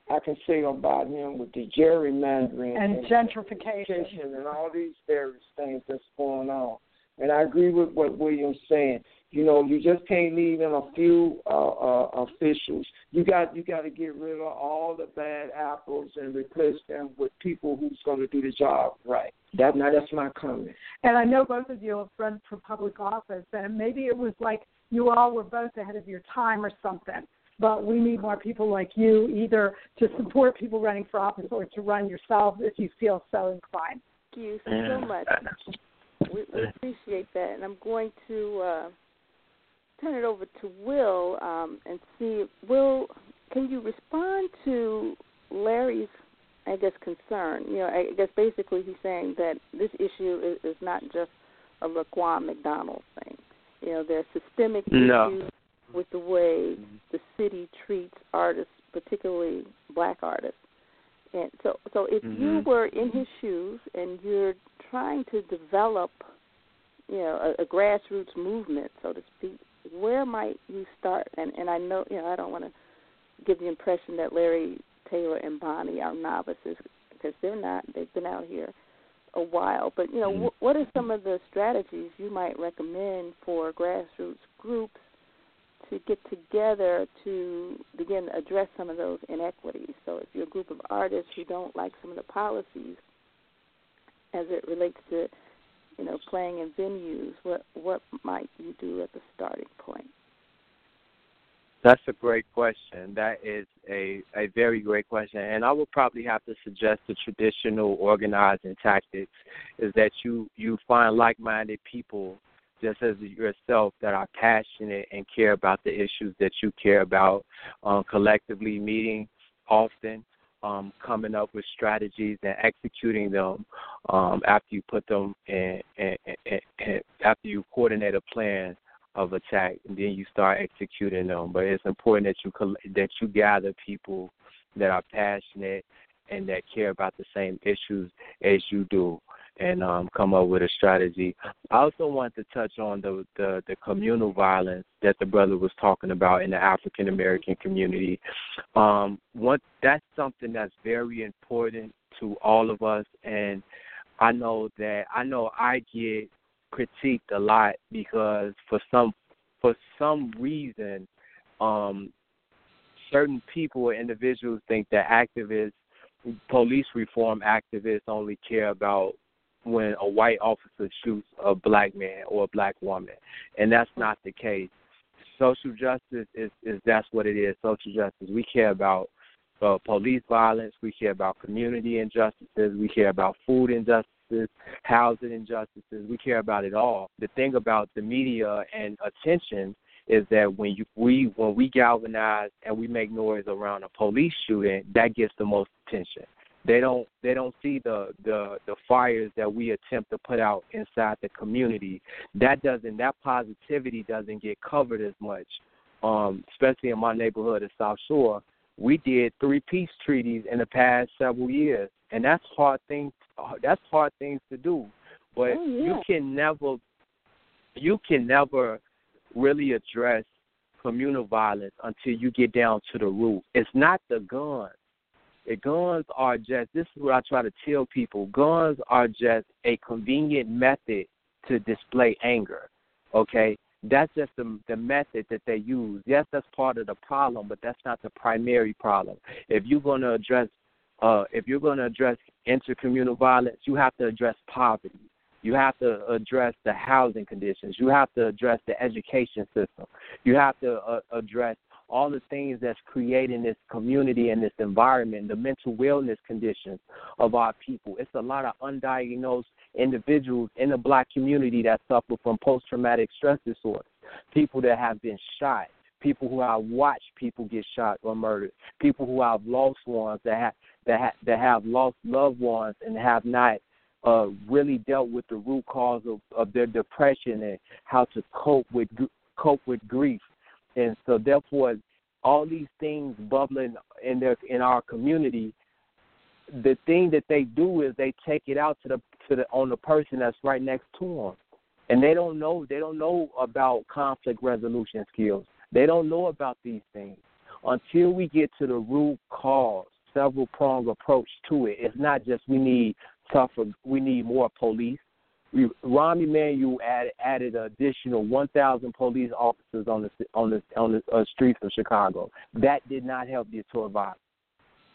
I can say about him with the gerrymandering And gentrification. and all these various things that's going on. And I agree with what William's saying. You know, you just can't leave in a few uh, uh, officials. You got you got to get rid of all the bad apples and replace them with people who's going to do the job right. That now that's my comment. And I know both of you have run for public office, and maybe it was like you all were both ahead of your time or something. But we need more people like you, either to support people running for office or to run yourself if you feel so inclined. Thank you so much. We, we appreciate that. And I'm going to uh, turn it over to Will um, and see. Will, can you respond to Larry's, I guess, concern? You know, I guess basically he's saying that this issue is, is not just a Laquan McDonald thing. You know, there's systemic No. issues with the way the city treats artists, particularly black artists. And so, so if you Mhm. were in his shoes and you're trying to develop, you know, a, a grassroots movement, so to speak, where might you start? And and I know, you know, I don't want to give the impression that Larry Taylor and Bonnie are novices because they're not. They've been out here a while. But you know, Mhm. wh- what are some of the strategies you might recommend for grassroots groups to get together to begin to address some of those inequities. So if you're a group of artists who don't like some of the policies as it relates to, you know, playing in venues, what what might you do at the starting point? That's a great question. That is a, a very great question. And I would probably have to suggest the traditional organizing tactics is that you, you find like minded people just as yourself that are passionate and care about the issues that you care about, um, collectively meeting often, um, coming up with strategies and executing them um, after you put them in, in, in, in, after you coordinate a plan of attack, and then you start executing them. But it's important that you coll- that you gather people that are passionate and that care about the same issues as you do, and um, come up with a strategy. I also want to touch on the, the the communal violence that the brother was talking about in the African American community. Um, one that's something that's very important to all of us, and I know that I know I get critiqued a lot because for some for some reason um certain people or individuals think that activists police reform activists only care about when a white officer shoots a black man or a black woman, and that's not the case. Social justice is is that's what it is. Social justice. We care about uh, police violence. We care about community injustices. We care about food injustices, housing injustices. We care about it all. The thing about the media and attention is that when you we when we galvanize and we make noise around a police shooting, that gets the most attention. They don't they don't see the the the fires that we attempt to put out inside the community. That doesn't that positivity doesn't get covered as much. Um, especially in my neighborhood of South Shore, we did three peace treaties in the past several years, and that's hard things. That's hard things to do, but oh, yeah. you can never, you can never really address communal violence until you get down to the root. It's not the guns. Guns are just. This is what I try to tell people. Guns are just a convenient method to display anger. Okay, that's just the the method that they use. Yes, that's part of the problem, but that's not the primary problem. If you're going to address uh, if you're going to address intercommunal violence, you have to address poverty. You have to address the housing conditions. You have to address the education system. You have to uh, address all the things that's creating this community and this environment, the mental wellness conditions of our people. It's a lot of undiagnosed individuals in the black community that suffer from post traumatic stress disorder, people that have been shot, people who have watched people get shot or murdered, people who have lost ones that have that ha- that have lost loved ones and have not uh, really dealt with the root cause of, of their depression and how to cope with cope with grief and so therefore all these things bubbling in their in our community the thing that they do is they take it out to the to the on the person that's right next to them and they don't know they don't know about conflict resolution skills. They don't know about these things until we get to the root cause several prong approach to it. It's not just we need tougher we need more police we, Rahm Emanuel added, added an additional 1,000 police officers on the on the on the uh, streets of Chicago. That did not help deter violence.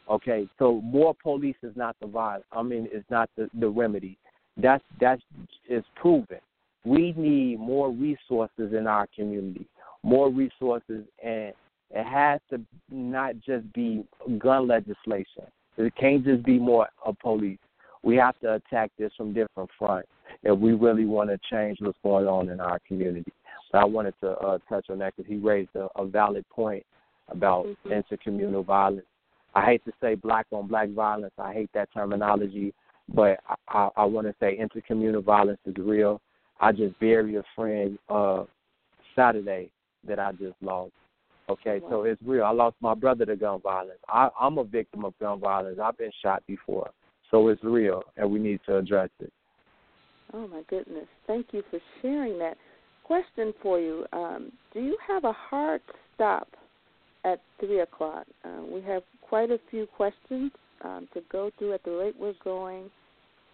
Okay, so more police is not the violence. I mean, it's not the the remedy. That's that's is proven. We need more resources in our community, more resources, and it has to not just be gun legislation. It can't just be more of police. We have to attack this from different fronts if we really want to change what's going on in our community. But I wanted to uh, touch on that because he raised a, a valid point about mm-hmm. intercommunal violence. I hate to say black on black violence. I hate that terminology, but I, I, I want to say intercommunal violence is real. I just buried a friend uh, Saturday that I just lost. Okay, wow. so it's real. I lost my brother to gun violence. I, I'm a victim of gun violence. I've been shot before, so it's real, and we need to address it. Oh my goodness! Thank you for sharing that. Question for you: um, Do you have a hard stop at three o'clock? Uh, we have quite a few questions um, to go through. At the rate we're going,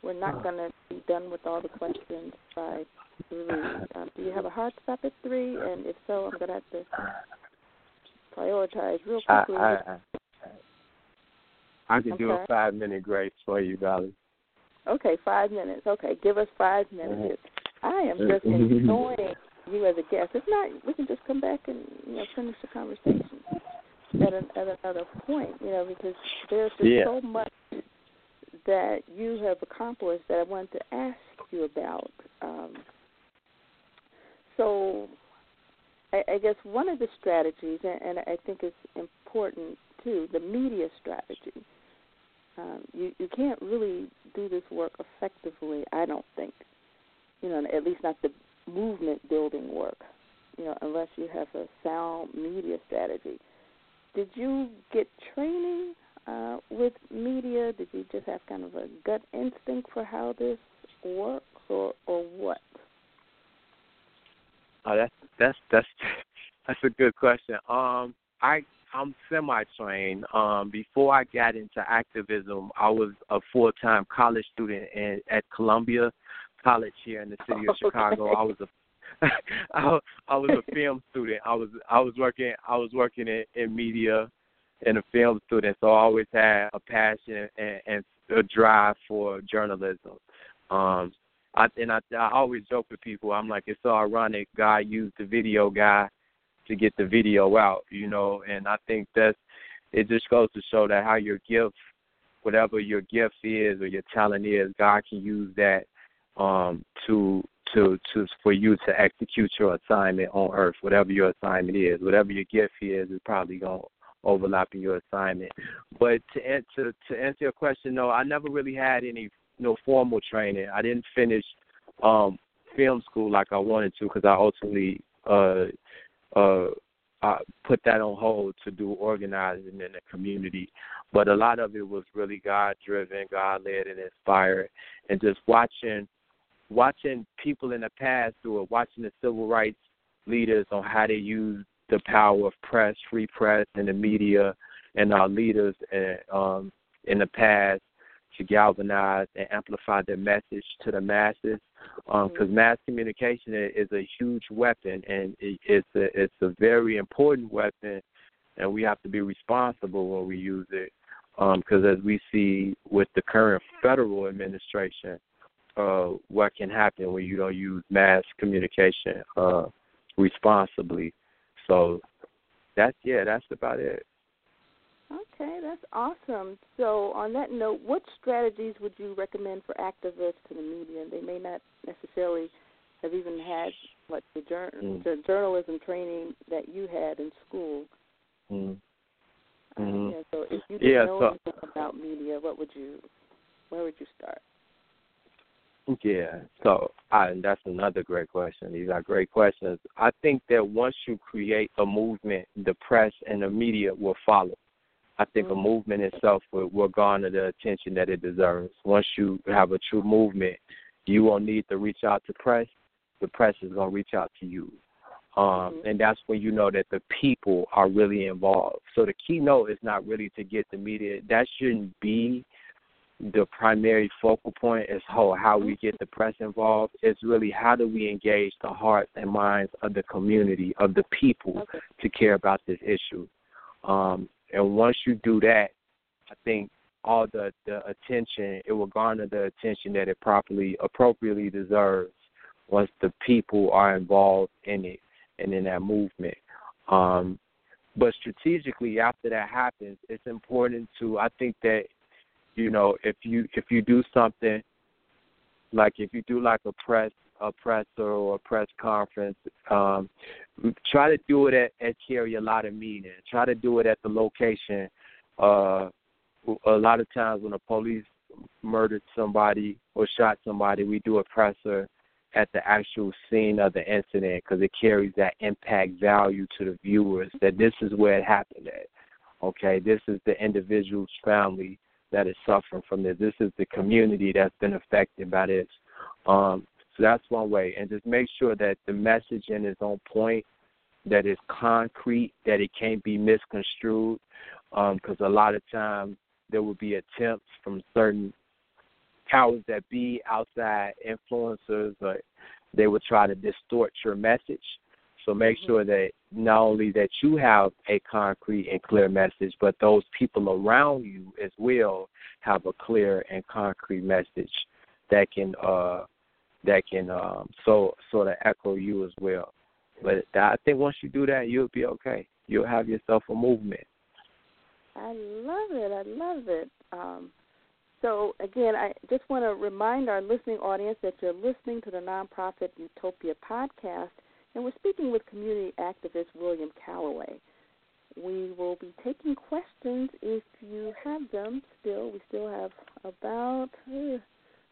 we're not going to be done with all the questions by three. Um, do you have a hard stop at three? And if so, I'm going to have to prioritize real quickly. I, I, I, can do a five minute grace for you, Valerie. Okay, five minutes. Okay, give us five minutes. I am just [LAUGHS] enjoying you as a guest. If not, we can just come back and you know finish the conversation at, an, at another point. You know, because there's just yeah. so much that you have accomplished that I wanted to ask you about. Um, so, I, I guess one of the strategies, and, and I think it's important too, the media strategy um, you you can't really do this work effectively. I don't think, you know, at least not the movement building work, you know, unless you have a sound media strategy. Did you get training uh, with media? Did you just have kind of a gut instinct for how this works, or or what? Oh, that's that's that's [LAUGHS] that's a good question. Um, I I'm semi trained. Um, before I got into activism, I was a full time college student in, at Columbia College here in the city of [LAUGHS] Chicago. I was a [LAUGHS] I, I was a film student. I was I was working I was working in, in media, and a film student, so I always had a passion and, and a drive for journalism. Um, I and I, I always joke with people. I'm like, it's so ironic. God used the video guy to get the video out, you know. And I think that's it. Just goes to show that how your gift, whatever your gift is or your talent is, God can use that um, to to to for you to execute your assignment on earth, whatever your assignment is, whatever your gift is, is probably gonna overlap in your assignment. But to answer to answer your question, no, I never really had any no formal training. I didn't finish um film school like I wanted to because I ultimately uh uh I put that on hold to do organizing in the community. But a lot of it was really God driven, God led and inspired and just watching watching people in the past do it, watching the civil rights leaders on how they use the power of press, free press, and the media, and our leaders and, um, in the past to galvanize and amplify their message to the masses. Because um, mm-hmm. mass communication is a huge weapon, and it's a it's a very important weapon, and we have to be responsible when we use it. Because um, as we see with the current federal administration, uh, what can happen when you don't use mass communication uh, responsibly. So that's yeah, that's about it. Okay, that's awesome. So, on that note, what strategies would you recommend for activists to the media? They may not necessarily have even had what the, jour- mm. the journalism training that you had in school. Mm. Uh, mm-hmm. yeah, so, if you didn't yeah, know so, anything about media, what would you, where would you start? Yeah, so I, and that's another great question. These are great questions. I think that once you create a movement, the press and the media will follow. I think mm-hmm. a movement itself will, will garner the attention that it deserves. Once you have a true movement, you won't need to reach out to press. The press is going to reach out to you. Um, mm-hmm. And that's when you know that the people are really involved. So the keynote is not really to get the media. That shouldn't be the primary focal point is how how we get the press involved. It's really how do we engage the hearts and minds of the community of the people okay. to care about this issue. Um, and once you do that, I think all the the attention it will garner the attention that it properly appropriately deserves once the people are involved in it and in that movement. Um, but strategically, after that happens, it's important to I think that you know, if you if you do something like if you do like a press a presser or a press conference, um, try to do it at, at carry a lot of meaning. Try to do it at the location. Uh, a lot of times when the police murdered somebody or shot somebody, we do a presser at the actual scene of the incident because it carries that impact value to the viewers that this is where it happened at. Okay, this is the individual's family that is suffering from this. This is the community that's been affected by this. Um, so that's one way. And just make sure that the messaging is on point, that it's concrete, that it can't be misconstrued. Because um, a lot of times there will be attempts from certain powers that be, outside influencers, but they will try to distort your message. So make mm-hmm. sure that not only that you have a concrete and clear message, but those people around you as well have a clear and concrete message that can uh that can um so sort of echo you as well. But I think once you do that, you'll be okay. You'll have yourself a movement. I love it. I love it. Um, so again, I just want to remind our listening audience that you're listening to the nonprofit Utopia podcast and we're speaking with community activist William Calloway. We will be taking questions if you have them still. We still have about uh,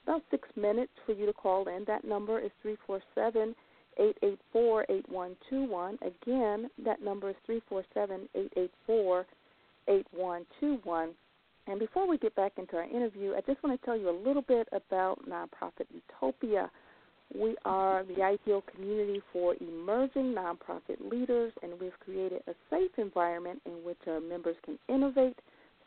about six minutes for you to call in. That number is three four seven eight eight four eight one two one. Again, that number is three four seven eight eight four eight one two one. And before we get back into our interview, I just want to tell you a little bit about nonprofit Utopia. We are the ideal community for emerging nonprofit leaders, and we've created a safe environment in which our members can innovate,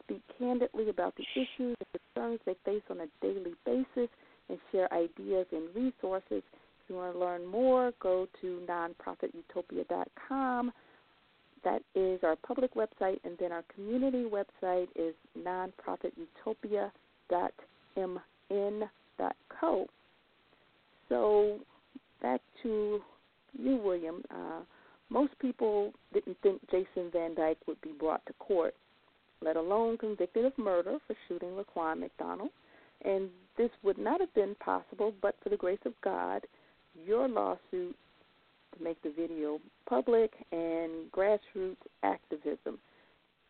speak candidly about the issues and concerns they face on a daily basis, and share ideas and resources. If you want to learn more, go to nonprofitutopia.com. That is our public website, and then our community website is nonprofitutopia.mn.co. So back to you, William. Uh, most people didn't think Jason Van Dyke would be brought to court, let alone convicted of murder for shooting Laquan McDonald. And this would not have been possible but for the grace of God, your lawsuit to make the video public and grassroots activism.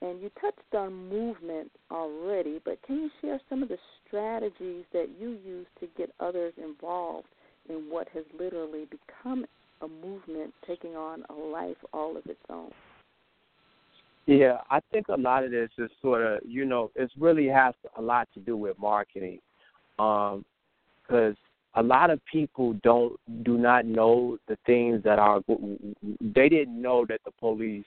And you touched on movement already, but can you share some of the strategies that you use to get others involved in what has literally become a movement taking on a life all of its own? Yeah, I think a lot of this is sort of, you know, it really has a lot to do with marketing. Um, because a lot of people don't do not know the things that are they didn't know that the police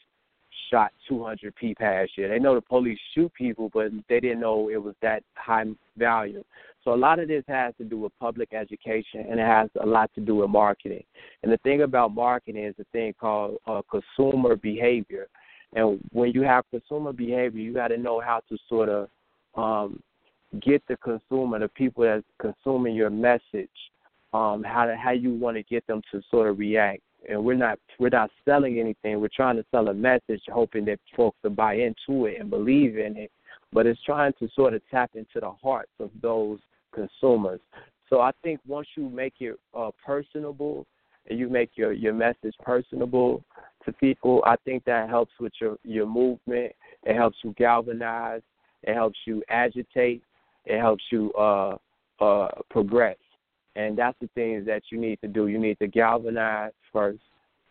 shot 200 people past year. They know the police shoot people, but they didn't know it was that high value. So a lot of this has to do with public education, and it has a lot to do with marketing. And the thing about marketing is a thing called uh, consumer behavior. And when you have consumer behavior, you got to know how to sort of um, get the consumer, the people that's consuming your message, um, how to, how you want to get them to sort of react. And we're not we're not selling anything. We're trying to sell a message, hoping that folks will buy into it and believe in it. But it's trying to sort of tap into the hearts of those consumers. So I think once you make it uh, personable and you make your your message personable to people, I think that helps with your your movement. It helps you galvanize. It helps you agitate it helps you uh, uh, progress. And that's the things that you need to do. You need to galvanize first,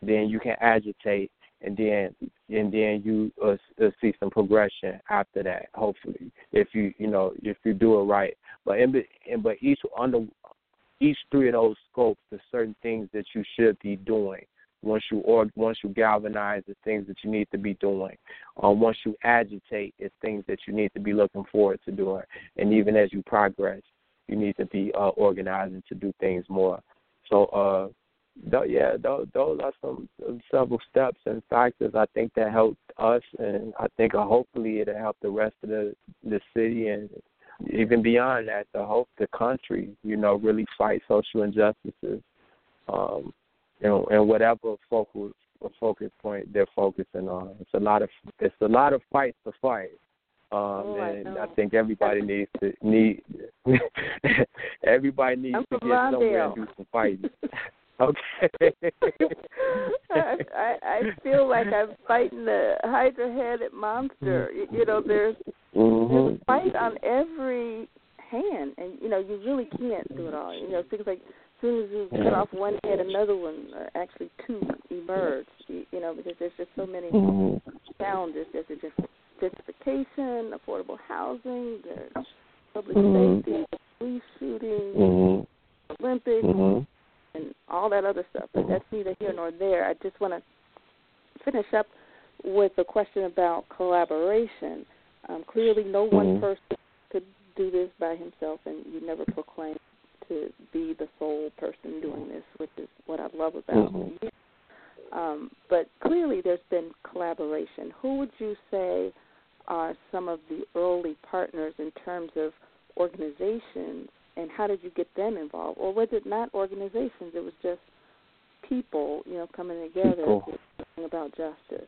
then you can agitate, and then and then you uh, uh, see some progression after that. Hopefully, if you you know if you do it right. But in, but each under each three of those scopes, there's certain things that you should be doing once you or once you galvanize the things that you need to be doing. Um, once you agitate, it's things that you need to be looking forward to doing. And even as you progress, you need to be uh, organizing to do things more. So, uh, th- yeah, those, those are some several steps and factors I think that helped us, and I think uh, hopefully it'll help the rest of the the city and even beyond that, to hope the country, you know, really fight social injustices. Um, and, and whatever focal focus point they're focusing on. It's a lot of it's a lot of fights to fight. Um, oh, and I, I, think everybody [LAUGHS] needs to need [LAUGHS] everybody needs to get somewhere and do some fighting. [LAUGHS] okay. I, I I feel like I'm fighting the hydra-headed monster. You, you know, there's mm-hmm. there's a fight on every hand, and you know you really can't do it all. You know, things like soon as you cut off one head, another one, or actually two, emerge. You, you know, because there's just so many mm-hmm. challenges. There's a gentrification, affordable housing, there's public mm-hmm. safety, police shootings, mm-hmm. Olympics, mm-hmm. and all that other stuff. But that's neither here nor there. I just want to finish up with a question about collaboration. Um, clearly, no one mm-hmm. person could do this by himself, and you never proclaim to be the sole person doing this, which is what I love about mm-hmm. you. Um, but clearly, there's been collaboration. Who would you say are some of the early partners in terms of organizations, and how did you get them involved? Or was it not organizations? It was just people, you know, coming together people. about justice.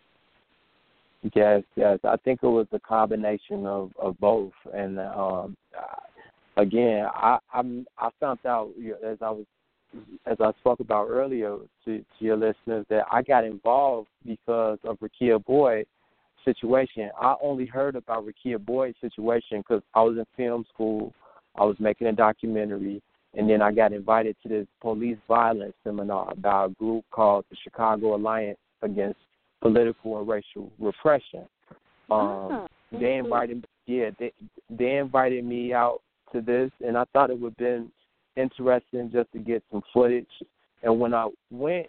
Yes, yes. I think it was a combination of of both, and um, again, I I'm, I found out as I was as I spoke about earlier to, to your listeners that I got involved because of Rekia Boyd situation. I only heard about Rekia Boyd's situation because I was in film school. I was making a documentary, and then I got invited to this police violence seminar by a group called the Chicago Alliance Against Political and Racial Repression. Um, ah, they invited, yeah, they they invited me out to this, and I thought it would have been interesting just to get some footage. And when I went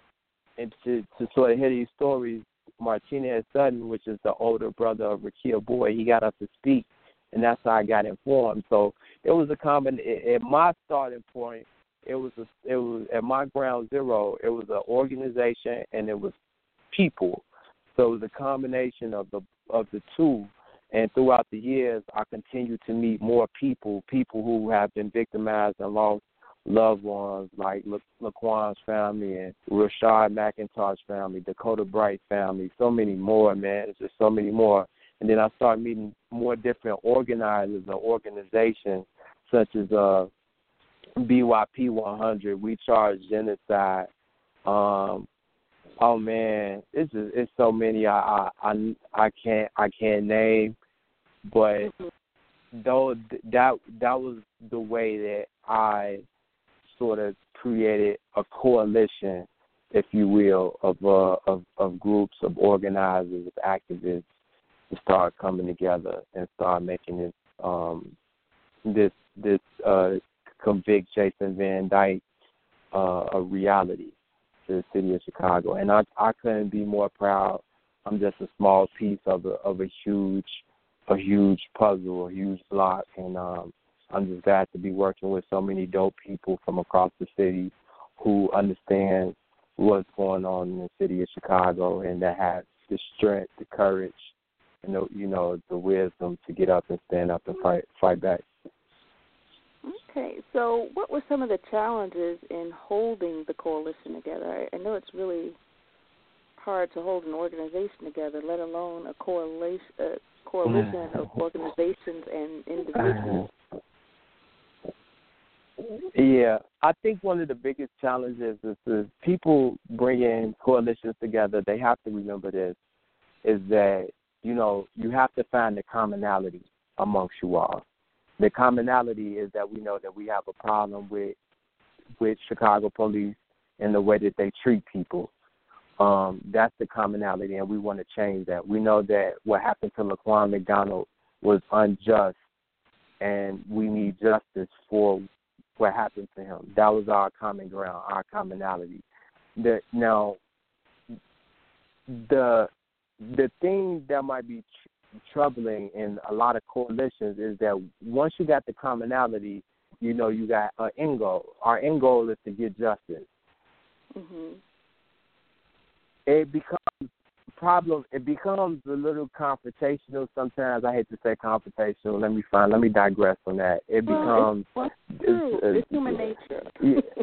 and to, to sort of hear these stories, Martinez Sutton, which is the older brother of Rekia Boyd, he got up to speak, and that's how I got informed. So it was a common. At my starting point, it was a, it was at my ground zero. It was an organization, and it was people. So it was a combination of the of the two. And throughout the years, I continue to meet more people, people who have been victimized and lost loved ones, like La- Laquan's family and Roshad McIntosh family, Dakota Bright family, so many more, man. It's just so many more. And then I start meeting more different organizers or organizations, such as uh, BYP 100. We charge genocide. Um, oh man, it's just, it's so many I I I, I can't I can't name, but Mm-hmm. though that that was the way that I sort of created a coalition, if you will, of uh, of of groups of organizers, of activists, to start coming together and start making this um this this uh convict Jason Van Dyke uh a reality to the city of Chicago. And I I couldn't be more proud. I'm just a small piece of a of a huge a huge puzzle, a huge block and um I'm just glad to be working with so many dope people from across the city who understand what's going on in the city of Chicago and that have the strength, the courage, and the, you know the wisdom to get up and stand up and fight fight back. Okay, so what were some of the challenges in holding the coalition together? I, I know it's really hard to hold an organization together, let alone a coalition, a coalition of mm-hmm. organizations and individuals. Mm-hmm. Yeah, I think one of the biggest challenges is, is people bringing coalitions together. They have to remember this: is that you know you have to find the commonality amongst you all. The commonality is that we know that we have a problem with with Chicago police and the way that they treat people. Um, that's the commonality, and we want to change that. We know that what happened to Laquan McDonald was unjust, and we need justice for what happened to him. That was our common ground, our commonality. The, now, the the thing that might be tr- troubling in a lot of coalitions is that once you got the commonality, you know you got an end goal. Our end goal is to get justice. Mhm. It becomes problem. It becomes a little confrontational. Sometimes I hate to say confrontational. Let me find. Let me digress on that. It Well, becomes it's, it's true. it's- It's human nature. [LAUGHS] Yeah.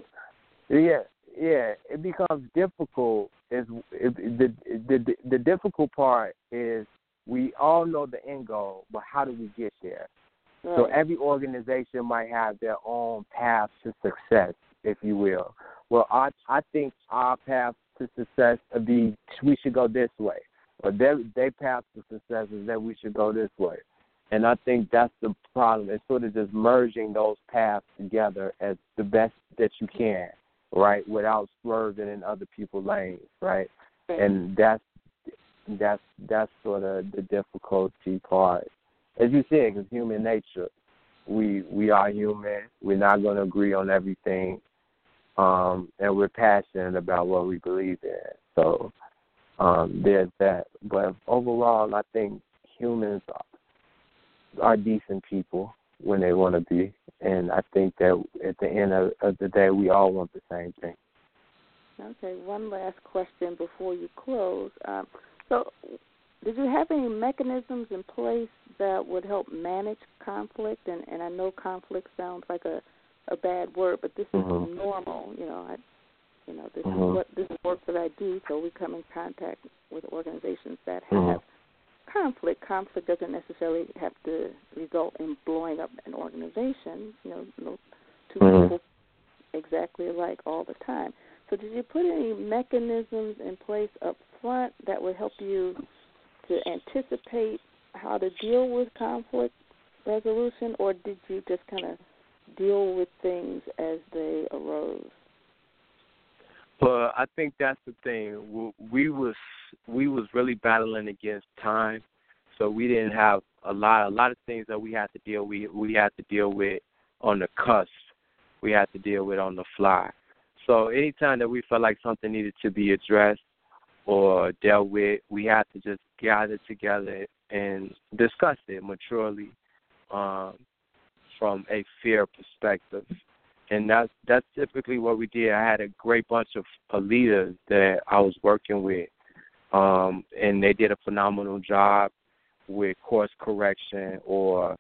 Yeah, yeah. It becomes difficult. Is it, the the the difficult part is we all know the end goal, but how do we get there? So every organization might have their own path to success, if you will. Well, I I think our path to success would be we should go this way, or their their path to success is that we should go this way. And I think that's the problem. It's sort of just merging those paths together as the best that you can, right? Without swerving in other people's lanes, right? And that's that's that's sort of the difficulty part. As you said, it's human nature. We we are human. We're not going to agree on everything, um, and we're passionate about what we believe in. So um, there's that. But overall, I think humans are, decent people when they want to be, and I think that at the end of, of the day, we all want the same thing. Okay, one last question before you close. Um, so, did you have any mechanisms in place that would help manage conflict? And, and I know conflict sounds like a, a bad word, but this Mhm. is normal. You know, I, you know, this Mhm. is what this is work that I do. So we come in contact with organizations that have Mhm. conflict. Conflict doesn't necessarily have to result in blowing up an organization. You know, no two Mhm. people exactly alike all the time. So, did you put any mechanisms in place up front that would help you to anticipate how to deal with conflict resolution, or did you just kind of deal with things as they arose? Well, I think that's the thing. We- was we was really battling against time, so we didn't have a lot a lot of things that we had to deal we we had to deal with on the cusp. We had to deal with on the fly. So anytime that we felt like something needed to be addressed or dealt with, we had to just gather together and discuss it maturely um, from a fair perspective and that's that's typically what we did. I had a great bunch of leaders that I was working with um, and they did a phenomenal job with course correction or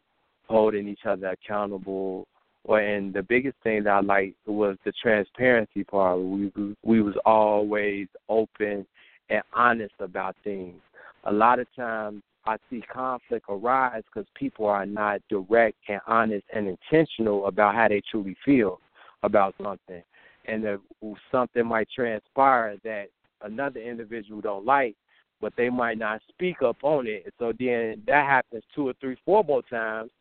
holding each other accountable. Or and the biggest thing that I liked was the transparency part. We we was always open and honest about things. A lot of times I see conflict arise because people are not direct and honest and intentional about how they truly feel about something, and if something might transpire that another individual don't like, but they might not speak up on it. So then that happens two or three, four more times,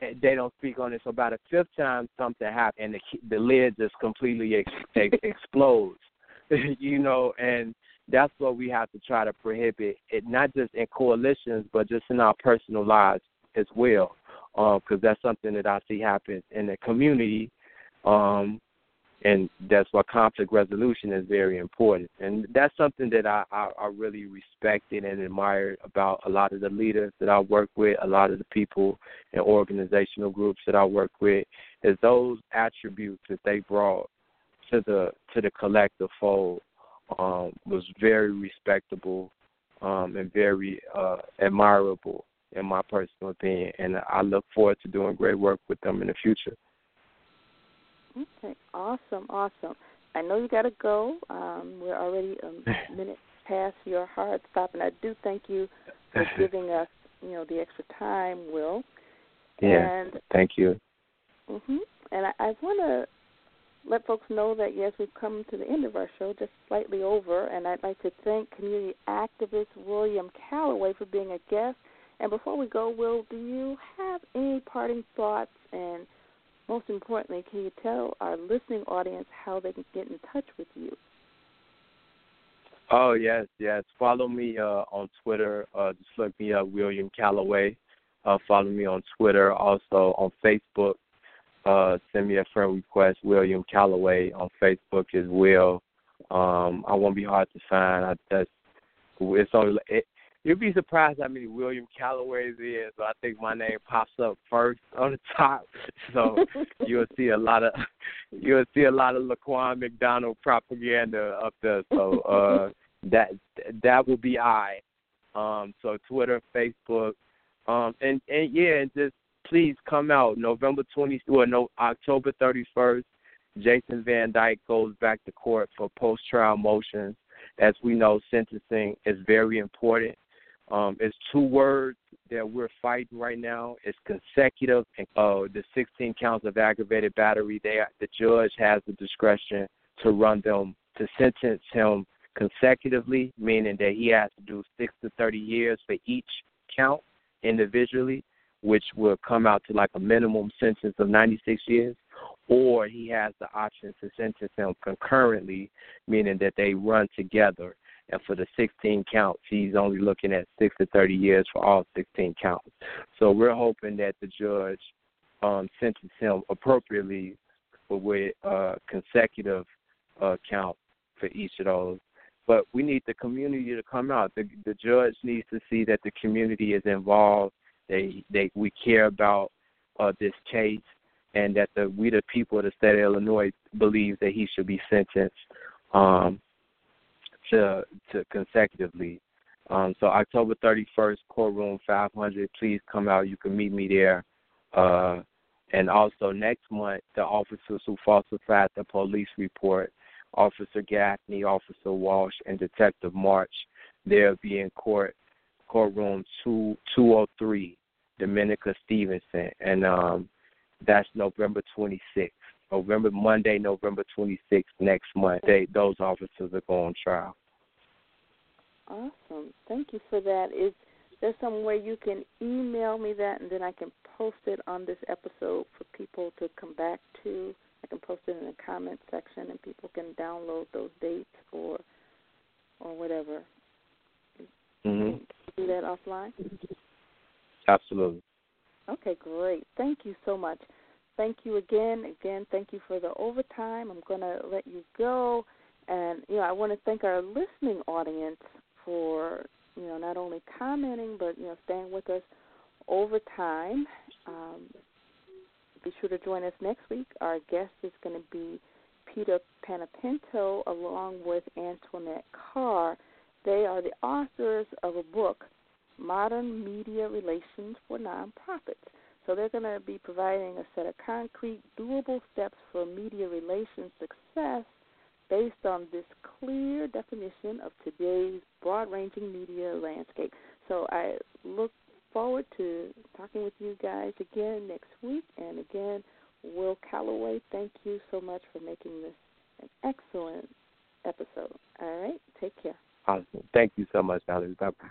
and they don't speak on it. So about a fifth time, something happens, and the the lid just completely ex- [LAUGHS] explodes. [LAUGHS] you know, and that's what we have to try to prohibit. It not just in coalitions, but just in our personal lives as well, because um, that's something that I see happen in the community. Um, and that's why conflict resolution is very important. And that's something that I, I, I really respected and admired about a lot of the leaders that I work with, a lot of the people and organizational groups that I work with, is those attributes that they brought to the to the collective fold um, was very respectable um, and very uh, admirable in my personal opinion. And I look forward to doing great work with them in the future. Okay, awesome, awesome. I know you got to go. Um, we're already a [LAUGHS] minute past your hard stop, and I do thank you for [LAUGHS] giving us, you know, the extra time, Will. Yeah. And, thank you. Mhm. And I, I want to let folks know that yes, we've come to the end of our show, just slightly over, and I'd like to thank community activist William Calloway for being a guest. And before we go, Will, do you have any parting thoughts and most importantly, can you tell our listening audience how they can get in touch with you? Oh yes, yes. Follow me uh, on Twitter. Uh, just look me up, William Calloway. Uh, follow me on Twitter, also on Facebook. Uh, send me a friend request, William Calloway on Facebook as well. Um, I won't be hard to find. I, that's it's only it, You'd be surprised how many William Calloways there is. So I think my name pops up first [LAUGHS] on the top. So [LAUGHS] you'll see a lot of you'll see a lot of Laquan McDonald propaganda up there. So uh [LAUGHS] that that will be I. Um so Twitter, Facebook, um and and yeah, and just please come out November twenty or no October thirty first. Jason Van Dyke goes back to court for post trial motions. As we know, sentencing is very important. Um, it's two words that we're fighting right now. It's consecutive and uh, the 16 counts of aggravated battery. They, the judge has the discretion to run them to sentence him consecutively, meaning that he has to do six to 30 years for each count individually, which will come out to like a minimum sentence of 96 years, or he has the option to sentence him concurrently, meaning that they run together and for the 16 counts, he's only looking at six to 30 years for all 16 counts. So we're hoping that the judge um, sentences him appropriately for with uh, consecutive uh, count for each of those. But we need the community to come out. The, the judge needs to see that the community is involved. They they we care about uh, this case, and that the we the people of the state of Illinois believe that he should be sentenced. Um, to to consecutively. Um, so October 31st, courtroom 500. Please come out. You can meet me there. Uh, and also next month, the officers who falsified the police report, Officer Gaffney, Officer Walsh, and Detective March, they'll be in court, courtroom two, 203, Domenica Stephenson, and um, that's November 26th. November Monday, November 26th next month. They, those officers are going on trial. Awesome. Thank you for that. Is there some way you can email me that and then I can post it on this episode for people to come back to? I can post it in the comment section and people can download those dates or or whatever. Mm-hmm. do that offline? Absolutely. Okay, great. Thank you so much. Thank you again. Again, thank you for the overtime. I'm going to let you go. And, you know, I want to thank our listening audience for you know not only commenting but you know staying with us over time. Um, be sure to join us next week. Our guest is going to be Peter Panepento along with Antionette Kerr, They are the authors of a book, Modern Media Relations for Nonprofits. So they're going to be providing a set of concrete, doable steps for media relations success based on this clear definition of today's broad ranging media landscape. So I look forward to talking with you guys again next week. And again, Will Calloway, thank you so much for making this an excellent episode. All right, take care. Awesome. Thank you so much, Valerie. Bye bye.